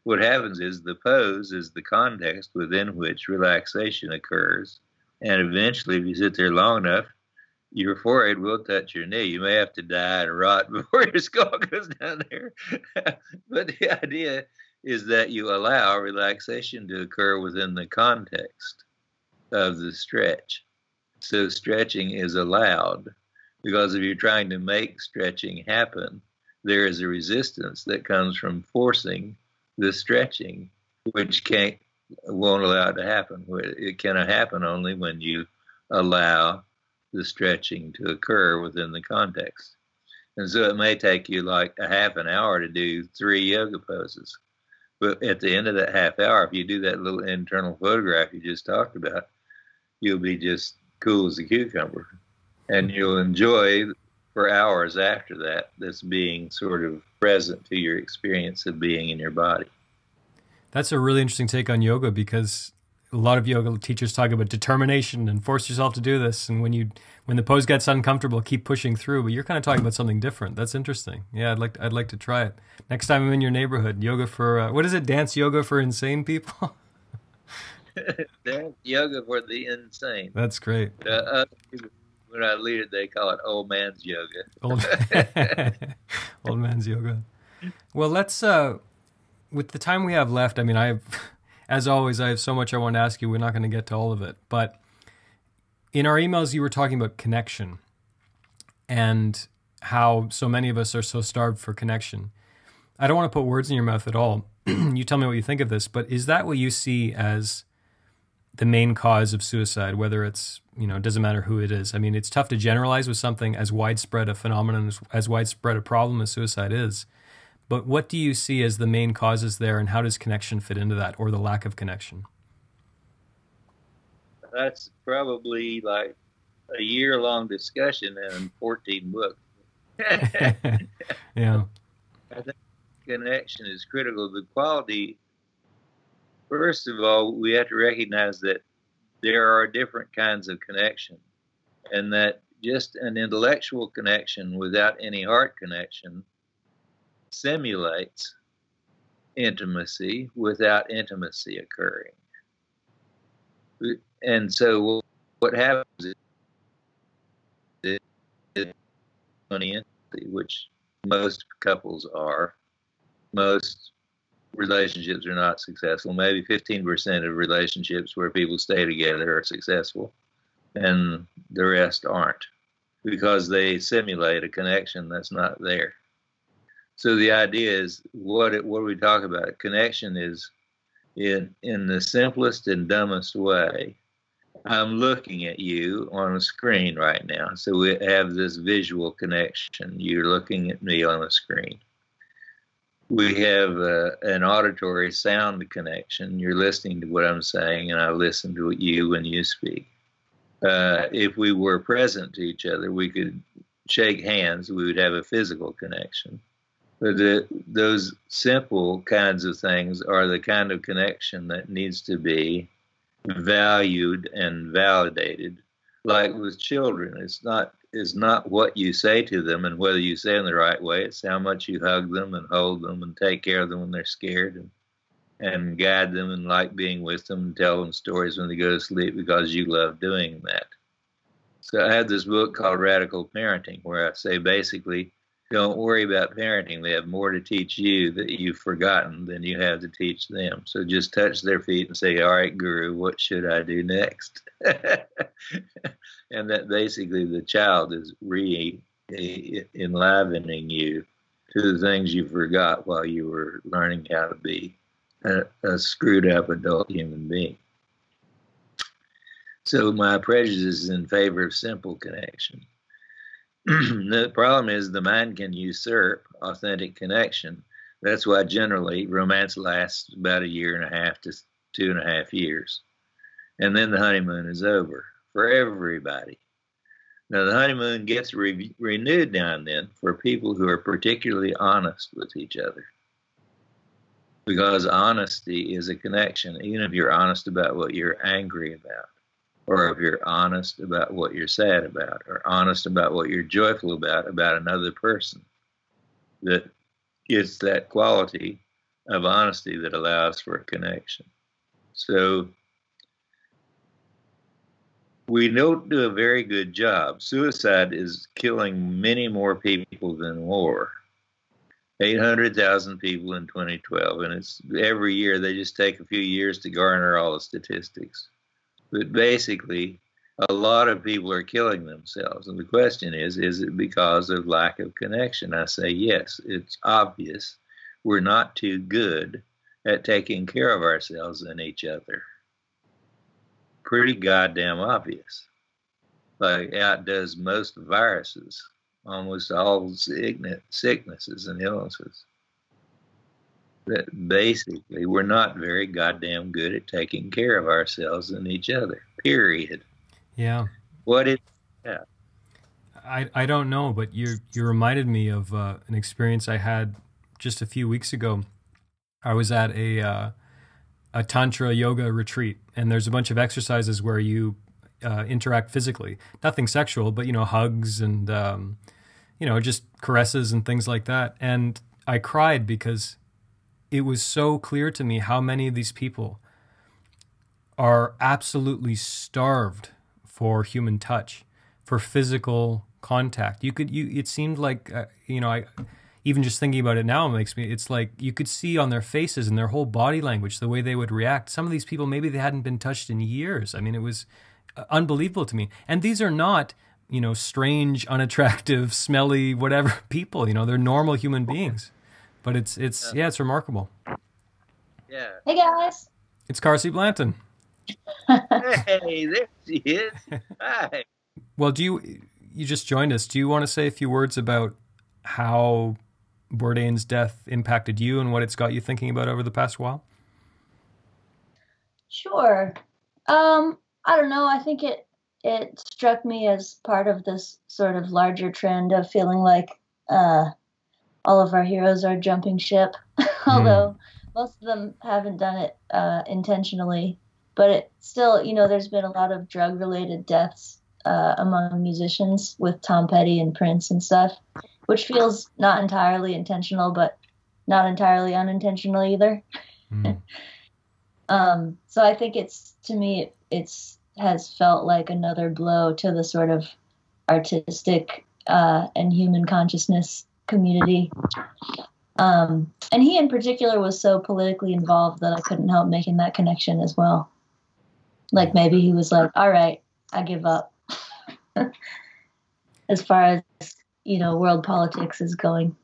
what happens is the pose is the context within which relaxation occurs. And eventually, if you sit there long enough, your forehead will touch your knee. You may have to die and rot before your skull goes down there. but the idea is that you allow relaxation to occur within the context of the stretch. So stretching is allowed because if you're trying to make stretching happen, there is a resistance that comes from forcing the stretching, which can't won't allow it to happen. It cannot happen only when you allow the stretching to occur within the context. And so it may take you like a half an hour to do three yoga poses. But at the end of that half hour, if you do that little internal photograph you just talked about, you'll be just cool as a cucumber and you'll enjoy for hours after that this being sort of present to your experience of being in your body. That's a really interesting take on yoga because a lot of yoga teachers talk about determination and force yourself to do this. And when you when the pose gets uncomfortable keep pushing through but you're kind of talking about something different. That's interesting. Yeah i'd like to, i'd like to try it. Next time i'm in your neighborhood yoga for uh, what is it? Dance yoga for insane people? Dance yoga for the insane. That's great. Uh, uh, when I lead it, they call it old man's yoga. Old, old man's yoga. Well, let's. Uh, with the time we have left, I mean, I have, as always, I have so much I want to ask you. We're not going to get to all of it, but in our emails, you were talking about connection and how so many of us are so starved for connection. I don't want to put words in your mouth at all. you tell me what you think of this, but is that what you see as the main cause of suicide, whether it's, you know, it doesn't matter who it is. I mean, it's tough to generalize with something as widespread a phenomenon, as, as widespread a problem as suicide is. But what do you see as the main causes there, and how does connection fit into that, or the lack of connection? That's probably like a year long discussion and 14 books. yeah. I think connection is critical. The quality First of all, we have to recognize that there are different kinds of connection, and that just an intellectual connection without any heart connection simulates intimacy without intimacy occurring. And so, what happens is, which most couples are, most relationships are not successful. Maybe 15% of relationships where people stay together are successful, and the rest aren't because they simulate a connection that's not there. So the idea is what it, what we talk about. Connection is in in the simplest and dumbest way. I'm looking at you on a screen right now, so we have this visual connection. You're looking at me on a screen we have uh, an auditory sound connection. You're listening to what I'm saying, and I listen to you when you speak. Uh, if we were present to each other, we could shake hands. We would have a physical connection. But the, those simple kinds of things are the kind of connection that needs to be valued and validated. Like with children, it's not is not what you say to them and whether you say in the right way. It's how much you hug them and hold them and take care of them when they're scared and and guide them and like being with them and tell them stories when they go to sleep because you love doing that. So I have this book called Radical Parenting where I say basically don't worry about parenting. They have more to teach you that you've forgotten than you have to teach them. So just touch their feet and say, All right, Guru, what should I do next? and that basically the child is re enlivening you to the things you forgot while you were learning how to be a, a screwed up adult human being. So my prejudice is in favor of simple connection. the problem is the mind can usurp authentic connection. That's why generally romance lasts about a year and a half to two and a half years. And then the honeymoon is over for everybody. Now, the honeymoon gets re- renewed now and then for people who are particularly honest with each other. Because honesty is a connection, even if you're honest about what you're angry about or if you're honest about what you're sad about, or honest about what you're joyful about, about another person, that it's that quality of honesty that allows for a connection. So we don't do a very good job. Suicide is killing many more people than war. 800,000 people in 2012, and it's every year they just take a few years to garner all the statistics. But basically, a lot of people are killing themselves. And the question is is it because of lack of connection? I say yes, it's obvious. We're not too good at taking care of ourselves and each other. Pretty goddamn obvious. Like outdoes most viruses, almost all sicknesses and illnesses that basically we're not very goddamn good at taking care of ourselves and each other. Period. Yeah. What is that? I, I don't know, but you you reminded me of uh, an experience I had just a few weeks ago. I was at a uh, a tantra yoga retreat, and there's a bunch of exercises where you uh, interact physically. Nothing sexual, but you know, hugs and um, you know, just caresses and things like that. And I cried because it was so clear to me how many of these people are absolutely starved for human touch, for physical contact. You could you it seemed like uh, you know I even just thinking about it now makes me it's like you could see on their faces and their whole body language the way they would react. Some of these people maybe they hadn't been touched in years. I mean it was uh, unbelievable to me. And these are not you know strange, unattractive, smelly, whatever people. You know they're normal human beings. But it's it's yeah, it's remarkable. Yeah. Hey guys. It's Carsie Blanton. hey, there she is. Hi. Well, do you you just joined us? Do you want to say a few words about how Bourdain's death impacted you and what it's got you thinking about over the past while? Sure. Um, I don't know. I think it it struck me as part of this sort of larger trend of feeling like uh, all of our heroes are jumping ship, although mm. most of them haven't done it uh, intentionally. But it still, you know, there's been a lot of drug related deaths uh, among musicians with Tom Petty and Prince and stuff, which feels not entirely intentional, but not entirely unintentional either. Mm. um, so I think it's, to me, it, it's has felt like another blow to the sort of artistic uh, and human consciousness community. Um, and he in particular was so politically involved that I couldn't help making that connection as well. Like maybe he was like, all right, I give up. as far as, you know, world politics is going.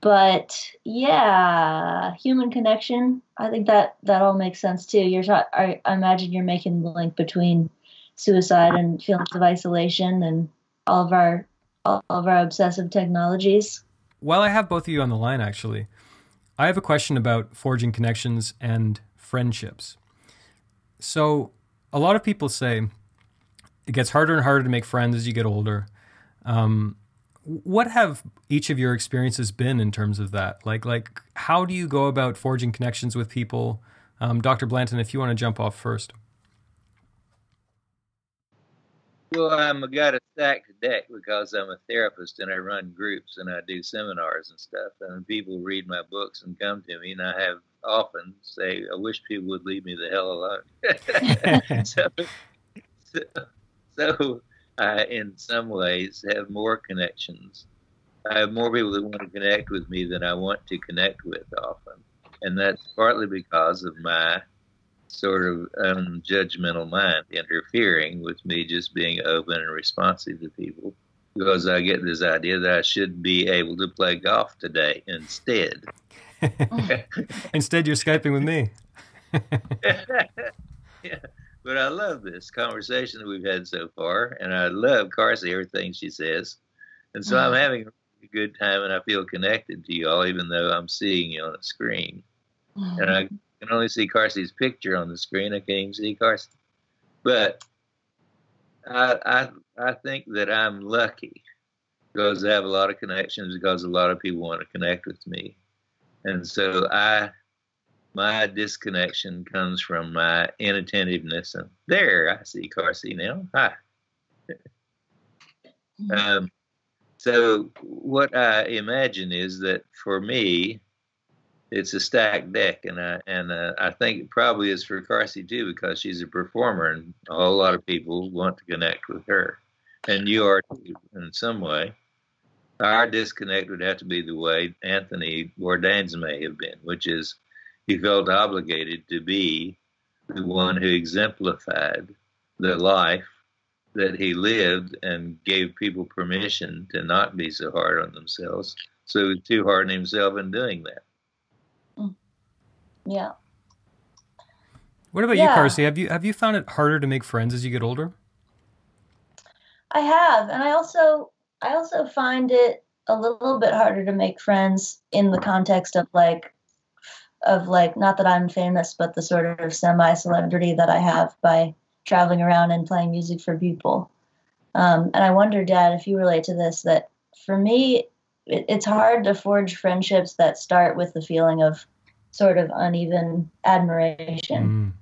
But yeah, human connection. I think that that all makes sense too. You're ta- I, I imagine you're making the link between suicide and feelings of isolation and all of our all of our obsessive technologies. While I have both of you on the line, actually, I have a question about forging connections and friendships. So, a lot of people say it gets harder and harder to make friends as you get older. Um, what have each of your experiences been in terms of that? Like, like how do you go about forging connections with people? Um, Dr. Blanton, if you want to jump off first. Well, I'm a, got a stacked deck because I'm a therapist and I run groups and I do seminars and stuff. And people read my books and come to me, and I have often say, "I wish people would leave me the hell alone." so, so, so I, in some ways, have more connections. I have more people that want to connect with me than I want to connect with often, and that's partly because of my sort of unjudgmental mind interfering with me just being open and responsive to people because I get this idea that I should be able to play golf today instead. instead, you're Skyping with me. yeah. But I love this conversation that we've had so far, and I love Carsie, everything she says. And so I'm mm-hmm. having a good time, and I feel connected to you all, even though I'm seeing you on a screen. And I mm-hmm can only see Carsie's picture on the screen. I can't even see Carsie. But I, I, I think that I'm lucky because I have a lot of connections because a lot of people want to connect with me. And so I, my disconnection comes from my inattentiveness. And there, I see Carsie now. Hi. Mm-hmm. um, so what I imagine is that for me, it's a stacked deck, and I and uh, I think it probably is for Carsie too because she's a performer, and a whole lot of people want to connect with her, and you are too in some way. Our disconnect would have to be the way Anthony Bourdain's may have been, which is he felt obligated to be the one who exemplified the life that he lived and gave people permission to not be so hard on themselves. So he was too hard on himself in doing that. Yeah. What about yeah. you, Carsie? Have you have you found it harder to make friends as you get older? I have, and I also I also find it a little bit harder to make friends in the context of like of like not that I'm famous, but the sort of semi celebrity that I have by traveling around and playing music for people. Um, and I wonder, Dad, if you relate to this, that for me, it, it's hard to forge friendships that start with the feeling of sort of uneven admiration.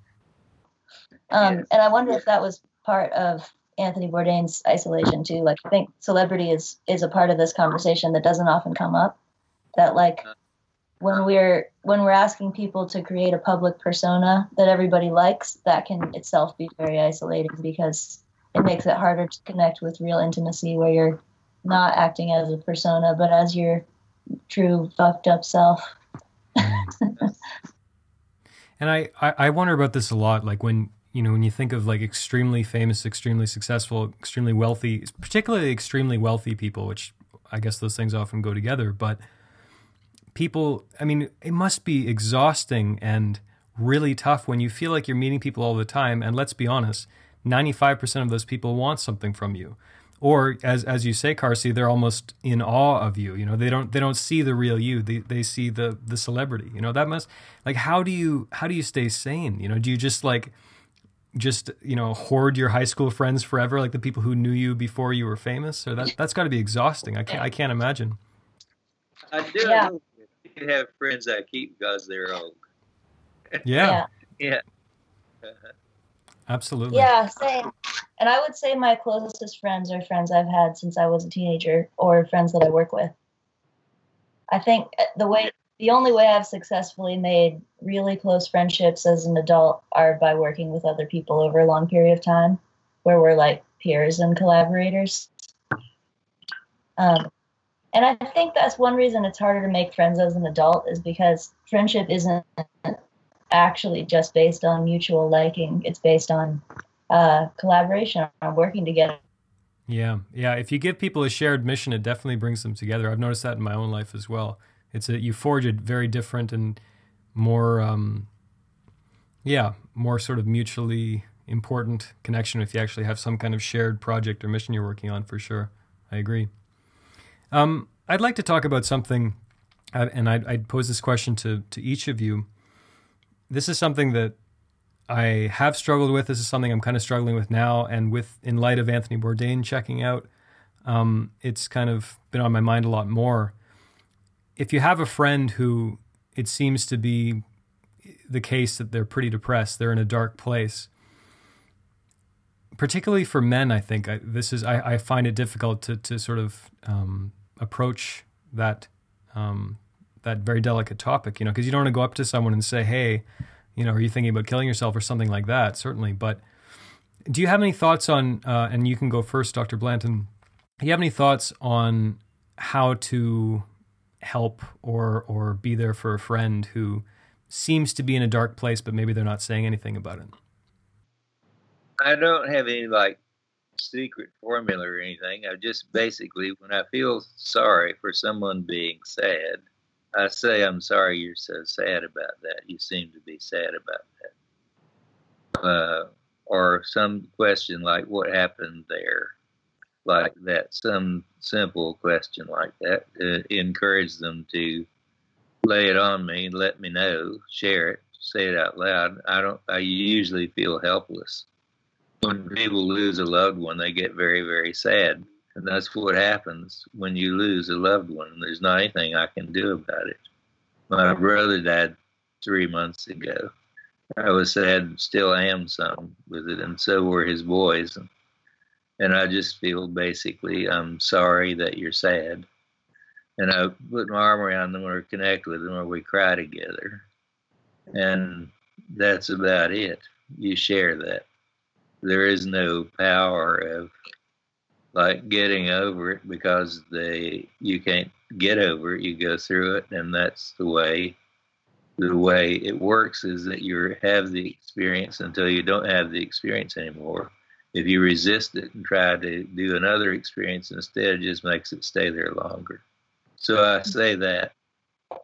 Mm. Um, yes. And I wonder if that was part of Anthony Bourdain's isolation too. Like I think celebrity is is a part of this conversation that doesn't often come up. That like when we're when we're asking people to create a public persona that everybody likes, that can itself be very isolating because it makes it harder to connect with real intimacy where you're not acting as a persona but as your true fucked up self. And I, I, I wonder about this a lot. Like when you know when you think of like extremely famous, extremely successful, extremely wealthy, particularly extremely wealthy people, which I guess those things often go together. But people, I mean, it must be exhausting and really tough when you feel like you're meeting people all the time. And let's be honest, 95% of those people want something from you or as as you say, Carsie, they're almost in awe of you. You know, they don't they don't see the real you. They they see the the celebrity. You know, that must like how do you how do you stay sane? You know, do you just like just you know hoard your high school friends forever, like the people who knew you before you were famous? Or that that's got to be exhausting. I can't I can't imagine. I do. Yeah. You have friends I keep because they're old. Yeah. yeah. Absolutely. Yeah, same. And I would say my closest friends are friends I've had since I was a teenager or friends that I work with. I think the way the only way I've successfully made really close friendships as an adult are by working with other people over a long period of time where we're like peers and collaborators. Um, and I think that's one reason it's harder to make friends as an adult is because friendship isn't actually just based on mutual liking. It's based on uh, collaboration, on working together. Yeah, yeah. If you give people a shared mission, it definitely brings them together. I've noticed that in my own life as well. It's a you forge a very different and more, um, yeah, more sort of mutually important connection if you actually have some kind of shared project or mission you're working on. For sure, I agree. Um, I'd like to talk about something, uh, and I'd, I'd pose this question to to each of you. This is something that I have struggled with. This is something I'm kind of struggling with now, and with in light of Anthony Bourdain checking out, um, it's kind of been on my mind a lot more. If you have a friend who it seems to be the case that they're pretty depressed, they're in a dark place. Particularly for men, I think I, this is I, I, find it difficult to to sort of um, approach that um, that very delicate topic, you know, because you don't want to go up to someone and say, "Hey, you know, are you thinking about killing yourself or something like that?" Certainly, but do you have any thoughts on? Uh, and you can go first, Dr. Blanton. Do you have any thoughts on how to help or or be there for a friend who seems to be in a dark place, but maybe they're not saying anything about it? I don't have any like secret formula or anything. I just basically, when I feel sorry for someone being sad, I say, I'm sorry you're so sad about that. You seem to be sad about that. Uh, or some question like, what happened there? Like that, some simple question like that. Uh, encourage them to lay it on me, let me know, share it, say it out loud. I don't, I usually feel helpless. When people lose a loved one, they get very, very sad and that's what happens when you lose a loved one. There's not anything I can do about it. My brother died three months ago. I was sad, still am some with it, and so were his boys. And I just feel basically, I'm sorry that you're sad. And I put my arm around them or connect with them or we cry together. And that's about it. You share that. There is no power of like getting over it because they you can't get over it you go through it and that's the way the way it works is that you have the experience until you don't have the experience anymore. If you resist it and try to do another experience instead it just makes it stay there longer. So i say that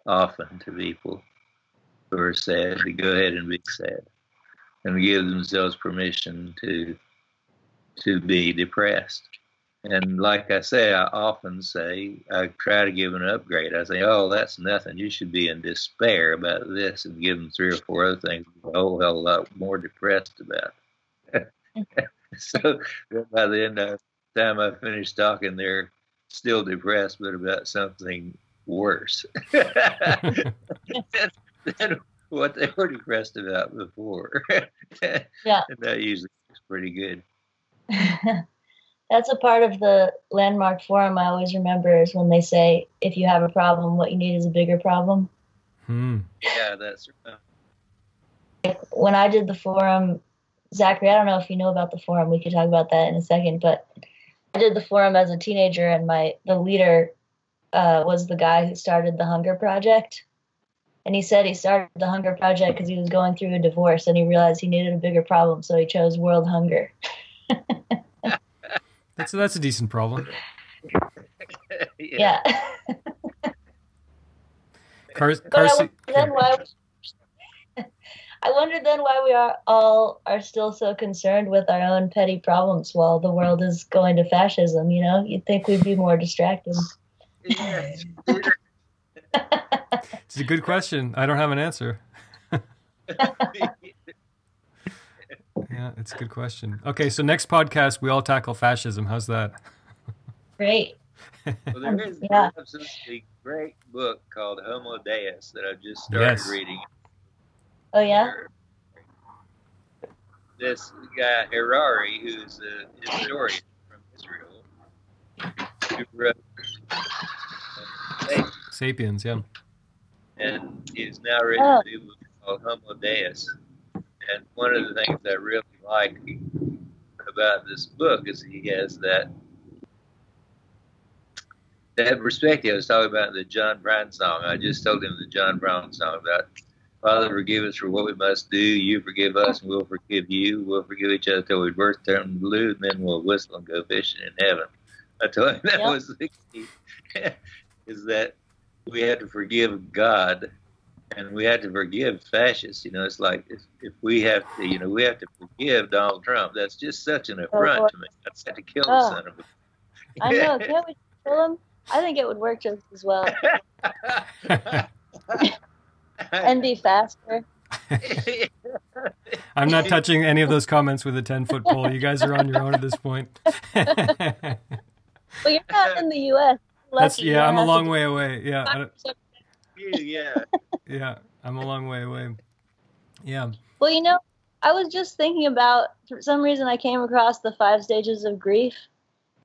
often to people who are sad to go ahead and be sad and give themselves permission to to be depressed and like I say, I often say, I try to give an upgrade. I say, oh, that's nothing. You should be in despair about this and give them three or four other things oh, a whole hell of a lot more depressed about. so by the end of the time I finish talking, they're still depressed, but about something worse than, than what they were depressed about before. yeah. And that usually is pretty good that's a part of the landmark forum I always remember is when they say, if you have a problem, what you need is a bigger problem. Hmm. Yeah, that's right. Like when I did the forum, Zachary, I don't know if you know about the forum. We could talk about that in a second, but I did the forum as a teenager, and my the leader uh, was the guy who started the Hunger Project. And he said he started the Hunger Project because he was going through a divorce and he realized he needed a bigger problem, so he chose world hunger. That's a, that's a decent problem. yeah. Car- car- I, then why, I wonder then why we are all are still so concerned with our own petty problems while the world is going to fascism. You know, you'd think we'd be more distracted. it's a good question. I don't have an answer. Yeah, it's a good question. Okay, so next podcast we all tackle fascism. How's that? Great. well, there is yeah. a absolutely great book called Homo Deus that I just started yes. reading. Oh yeah. This guy Harari, who's a historian from Israel, who wrote Sapiens, yeah, and he's now written oh. a new book called Homo Deus and one of the things I really like about this book is he has that that perspective I was talking about the John Brown song. I just told him the John Brown song about Father, forgive us for what we must do. You forgive us, and we'll forgive you. We'll forgive each other till we burst turn blue, and then we'll whistle and go fishing in heaven. I told him that Yep. was the key. is that we had to forgive God, and we had to forgive fascists. You know, it's like if, if we have to, you know, we have to forgive Donald Trump. That's just such an oh, affront Lord. to me. That's had to kill Oh. the son of a. I know. Can't we kill him? I think it would work just as well and be faster. I'm not touching any of those comments with a 10 foot pole. You guys are on your own at this point. But you're not in the U.S. That's yeah. I'm a long way away. Yeah, I don't- do- yeah. yeah. I'm a long way away. Yeah. Well, you know, I was just thinking about for some reason I came across the five stages of grief,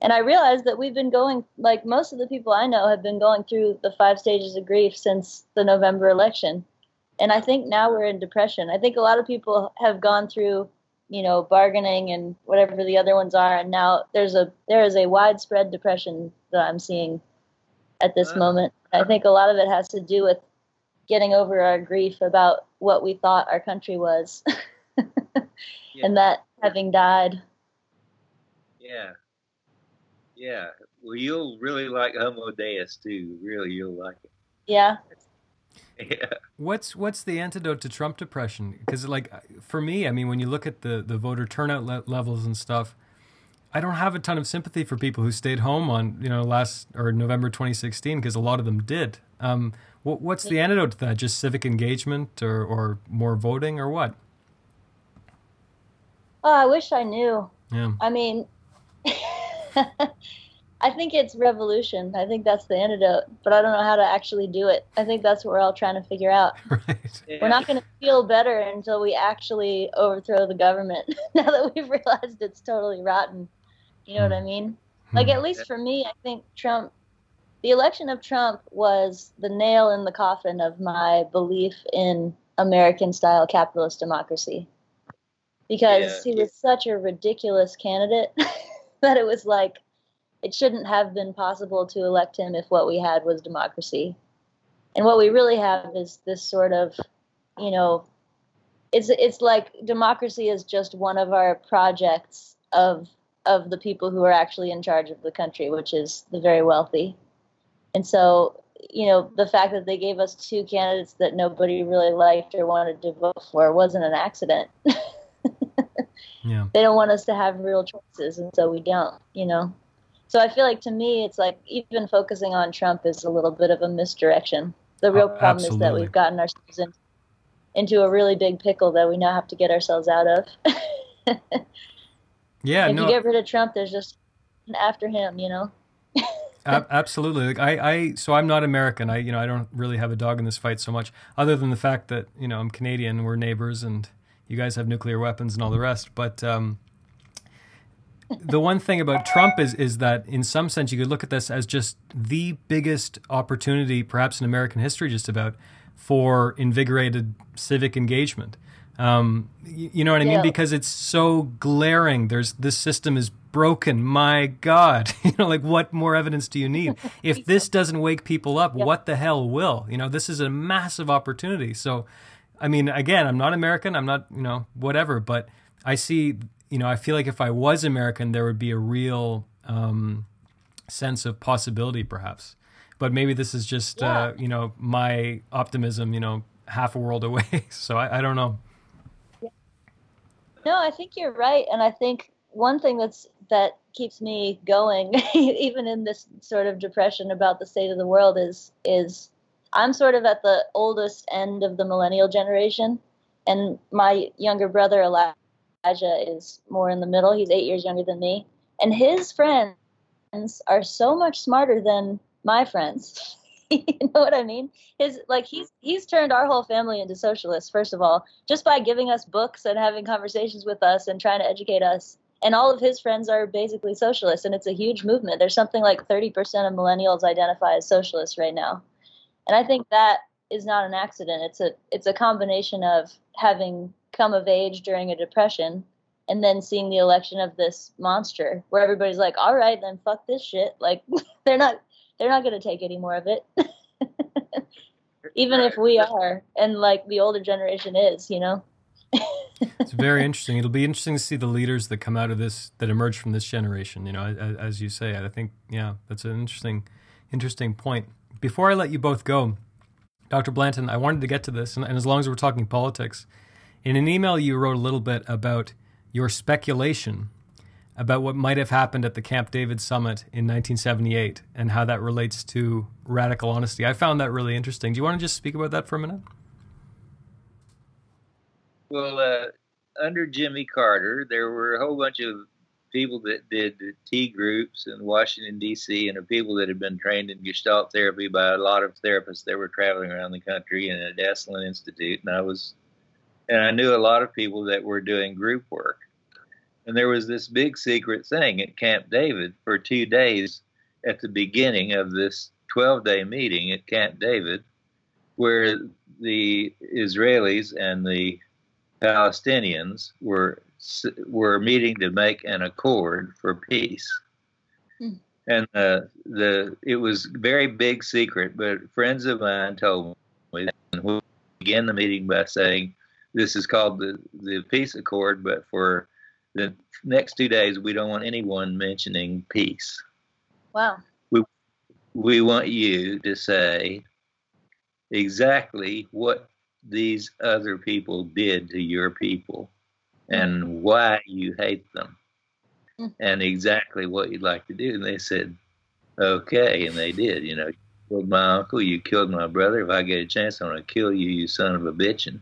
and I realized that we've been going like most of the people I know have been going through the five stages of grief since the November election, and I think now we're in depression. I think a lot of people have gone through, you know, bargaining and whatever the other ones are, and now there's a there is a widespread depression that I'm seeing at this Wow. moment. I think a lot of it has to do with getting over our grief about what we thought our country was and that having died. Yeah. Yeah. Well, you'll really like Homo Deus too. Really, you'll like Yeah. it. Yeah. What's what's the antidote to Trump depression? Because like for me, I mean, when you look at the the voter turnout le- levels and stuff, I don't have a ton of sympathy for people who stayed home on you know last or November 2016 because a lot of them did. Um, what, what's the antidote to that? Just civic engagement or or more voting or what? Oh, I wish I knew. Yeah. I mean, I think it's revolution. I think that's the antidote, but I don't know how to actually do it. I think that's what we're all trying to figure out. Right. We're not going to feel better until we actually overthrow the government. now that we've realized it's totally rotten. You know what I mean? Like, Hmm. at least for me, I think Trump, the election of Trump was the nail in the coffin of my belief in American style capitalist democracy. Because Yeah. he was such a ridiculous candidate that it was like, it shouldn't have been possible to elect him if what we had was democracy. And what we really have is this sort of, you know, it's it's like democracy is just one of our projects of of the people who are actually in charge of the country, which is the very wealthy. And so, you know, the fact that they gave us two candidates that nobody really liked or wanted to vote for wasn't an accident. Yeah. they don't want us to have real choices, and so we don't, you know. So I feel like to me, it's like even focusing on Trump is a little bit of a misdirection. The real Oh, problem is that we've gotten ourselves in, into a really big pickle that we now have to get ourselves out of. Yeah. if no. you get rid of Trump, there's just after him, you know. Ab- absolutely. Like I, I, so I'm not American. I, you know, I don't really have a dog in this fight so much, other than the fact that you know I'm Canadian. We're neighbors, and you guys have nuclear weapons and all the rest. But um, the one thing about Trump is is that in some sense you could look at this as just the biggest opportunity, perhaps in American history, just about for invigorated civic engagement. Um, you, you know what I mean? Yeah. Because it's so glaring. There's this system is broken. My God, you know, like what more evidence do you need? If this doesn't wake people up, what the hell will? You know, this is a massive opportunity. So, I mean, again, I'm not American. I'm not, you know, whatever. But I see, you know, I feel like if I was American, there would be a real um, sense of possibility, perhaps. But maybe this is just, uh, you know, my optimism. You know, half a world away. so I, I don't know. No, I think you're right, and I think one thing that's that keeps me going, even in this sort of depression about the state of the world, is is I'm sort of at the oldest end of the millennial generation, and my younger brother Elijah is more in the middle. He's eight years younger than me, and his friends are so much smarter than my friends. you know what I mean? His like he's he's turned our whole family into socialists. First of all, just by giving us books and having conversations with us and trying to educate us. And all of his friends are basically socialists, and it's a huge movement. There's something like 30% of millennials identify as socialists right now, and I think that is not an accident. It's a it's a combination of having come of age during a depression, and then seeing the election of this monster, where everybody's like, "All right, then fuck this shit." Like they're not they're not going to take any more of it. Even if we are, and like the older generation is, you know. it's very interesting. It'll be interesting to see the leaders that come out of this, that emerge from this generation. You know, as, as you say, I think, yeah, that's an interesting, interesting point. Before I let you both go, Dr. Blanton, I wanted to get to this, and, and as long as we're talking politics, in an email you wrote a little bit about your speculation about what might have happened at the Camp David summit in 1978 and how that relates to radical honesty. I found that really interesting. Do you want to just speak about that for a minute? Well, uh, under Jimmy Carter, there were a whole bunch of people that did T groups in Washington, D.C., and of people that had been trained in Gestalt therapy by a lot of therapists that were traveling around the country and at Esalen Institute. And I was, and I knew a lot of people that were doing group work. And there was this big secret thing at Camp David for two days at the beginning of this 12 day meeting at Camp David, where the Israelis and the Palestinians were were meeting to make an accord for peace. Hmm. And uh, the it was very big secret, but friends of mine told me, and we began the meeting by saying, "This is called the the peace accord, but for the next two days, we don't want anyone mentioning peace. Wow. We we want you to say exactly what these other people did to your people and why you hate them hmm. and exactly what you'd like to do. And they said, okay. And they did. You know, you killed my uncle, you killed my brother. If I get a chance, I'm going to kill you, you son of a bitch. And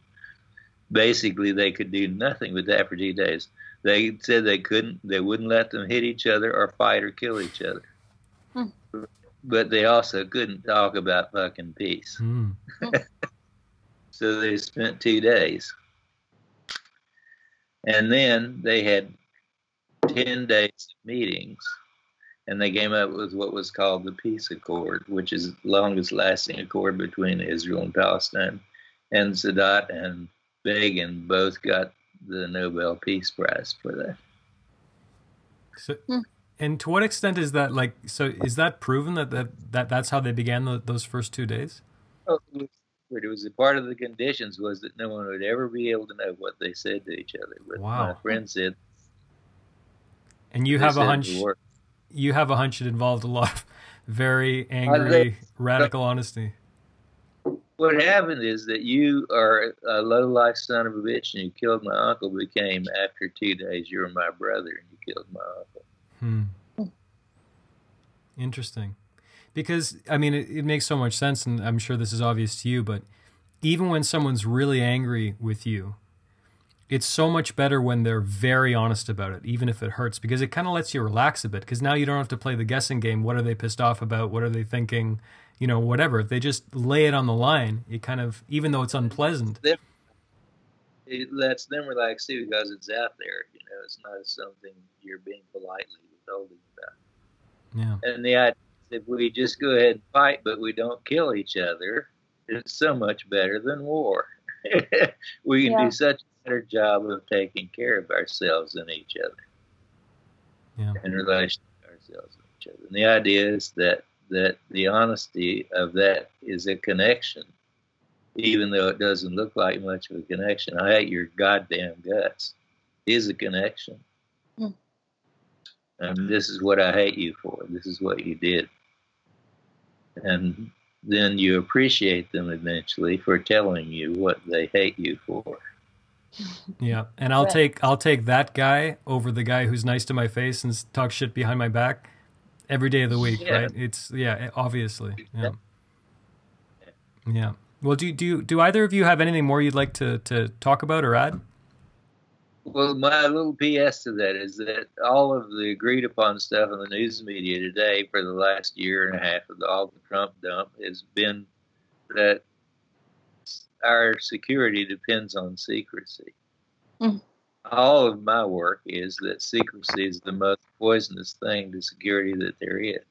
basically, they could do nothing with that for two days. They said they couldn't, they wouldn't let them hit each other or fight or kill each other. Hmm. But they also couldn't talk about fucking peace. Hmm. so they spent two days. And then they had 10 days of meetings, and they came up with what was called the Peace Accord, which is the longest lasting accord between Israel and Palestine. And Sadat and Begin both got the Nobel Peace Prize for that. So, hmm. and to what extent is that like? So, is that proven that that, that that's how they began the, those first two days? Oh, it was a part of the conditions was that no one would ever be able to know what they said to each other. But wow. my friend said. And you have a hunch. You have a hunch it involved a lot of very angry, radical honesty what happened is that you are a low life son of a bitch and you killed my uncle but became after two days you were my brother and you killed my uncle. Hmm. Interesting. Because I mean it, it makes so much sense and I'm sure this is obvious to you, but even when someone's really angry with you, it's so much better when they're very honest about it, even if it hurts, because it kind of lets you relax a bit. Because now you don't have to play the guessing game. What are they pissed off about? What are they thinking? You know, whatever. If they just lay it on the line, it kind of, even though it's unpleasant. Them, it lets them relax too because it's out there. You know, it's not something you're being politely withholding about. Yeah. And the idea is if we just go ahead and fight, but we don't kill each other, it's so much better than war. we can yeah. do such a better job of taking care of ourselves and each other. Yeah. In relation to ourselves and each other. And the idea is that that the honesty of that is a connection, even though it doesn't look like much of a connection. I hate your goddamn guts is a connection. Mm. And this is what I hate you for. This is what you did. And then you appreciate them eventually for telling you what they hate you for. Yeah, and I'll take I'll take that guy over the guy who's nice to my face and talk shit behind my back every day of the week, yeah. right? It's yeah, obviously, yeah, yeah. Well, do do do either of you have anything more you'd like to to talk about or add? Well, my little PS to that is that all of the agreed upon stuff in the news media today for the last year and a half of the, all the Trump dump has been that our security depends on secrecy. Mm all of my work is that secrecy is the most poisonous thing to security that there is.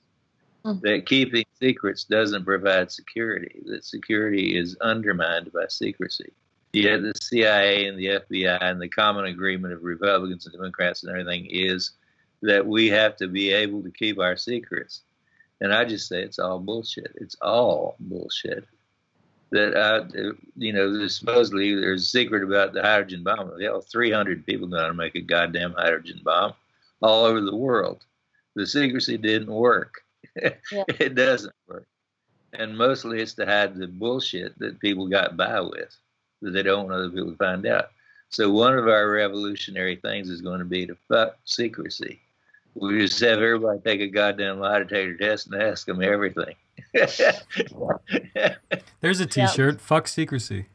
Mm-hmm. That keeping secrets doesn't provide security, that security is undermined by secrecy. Yet the CIA and the FBI and the common agreement of Republicans and Democrats and everything is that we have to be able to keep our secrets. And I just say it's all bullshit. It's all bullshit. That uh, you know, there's supposedly there's a secret about the hydrogen bomb. Hell, 300 people going to make a goddamn hydrogen bomb all over the world. The secrecy didn't work. Yeah. it doesn't work. And mostly it's to hide the bullshit that people got by with that they don't want other people to find out. So one of our revolutionary things is going to be to fuck secrecy. We just have everybody take a goddamn lie detector test and ask them everything. There's a T-shirt. Yeah. Fuck secrecy.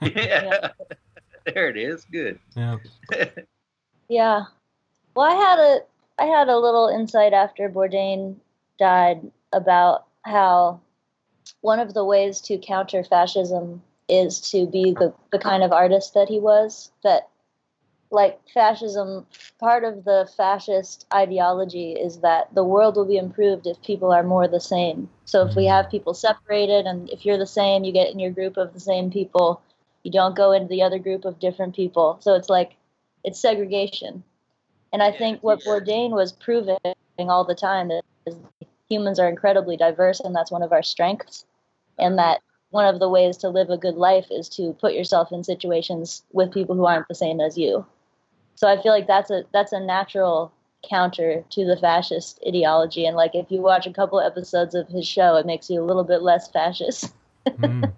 yeah. there it is. Good. Yeah. yeah. Well, I had a I had a little insight after Bourdain died about how one of the ways to counter fascism is to be the, the kind of artist that he was. That, like, fascism, part of the fascist ideology is that the world will be improved if people are more the same. So if we mm-hmm. have people separated, and if you're the same, you get in your group of the same people, you don't go into the other group of different people. So it's like, it's segregation. And I think what Bourdain was proving all the time is humans are incredibly diverse, and that's one of our strengths. And that one of the ways to live a good life is to put yourself in situations with people who aren't the same as you. So I feel like that's a that's a natural counter to the fascist ideology. And like if you watch a couple episodes of his show, it makes you a little bit less fascist. Mm.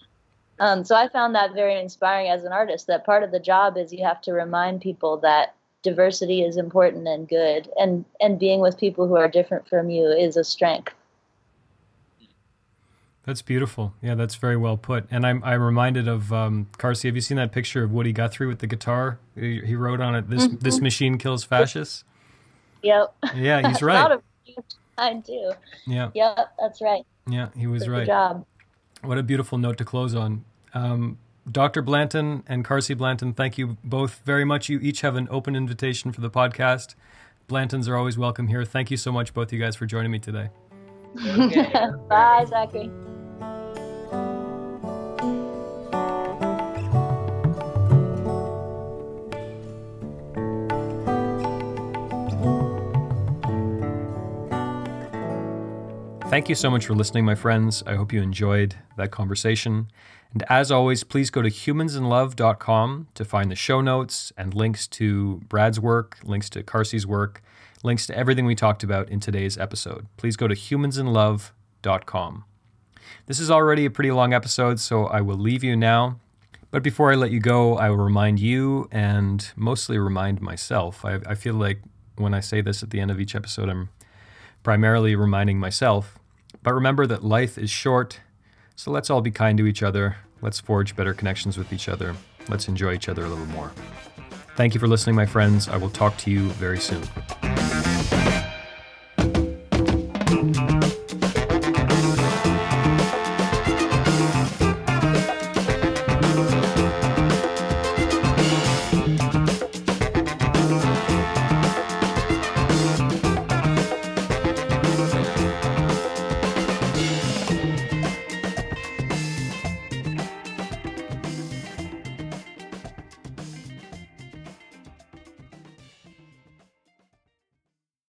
um, so I found that very inspiring as an artist. That part of the job is you have to remind people that diversity is important and good and and being with people who are different from you is a strength that's beautiful yeah that's very well put and i'm i'm reminded of um Carsie have you seen that picture of woody guthrie with the guitar he, he wrote on it this mm-hmm. this machine kills fascists yep yeah he's right I do. Yeah. Yep, that's right. Yeah, he was right. Good right. job. What a beautiful note to close on. Um, Dr. Blanton and Carsie Blanton, thank you both very much. You each have an open invitation for the podcast. Blantons are always welcome here. Thank you so much, both you guys, for joining me today. Okay. Bye, Zachary. Thank you so much for listening, my friends. I hope you enjoyed that conversation. And as always, please go to humansinlove.com to find the show notes and links to Brad's work, links to Carsie's work, links to everything we talked about in today's episode. Please go to humansinlove.com. This is already a pretty long episode, so I will leave you now. But before I let you go, I will remind you and mostly remind myself. I, I feel like when I say this at the end of each episode, I'm primarily reminding myself. But remember that life is short so let's all be kind to each other. Let's forge better connections with each other. Let's enjoy each other a little more. Thank you for listening, my friends. I will talk to you very soon.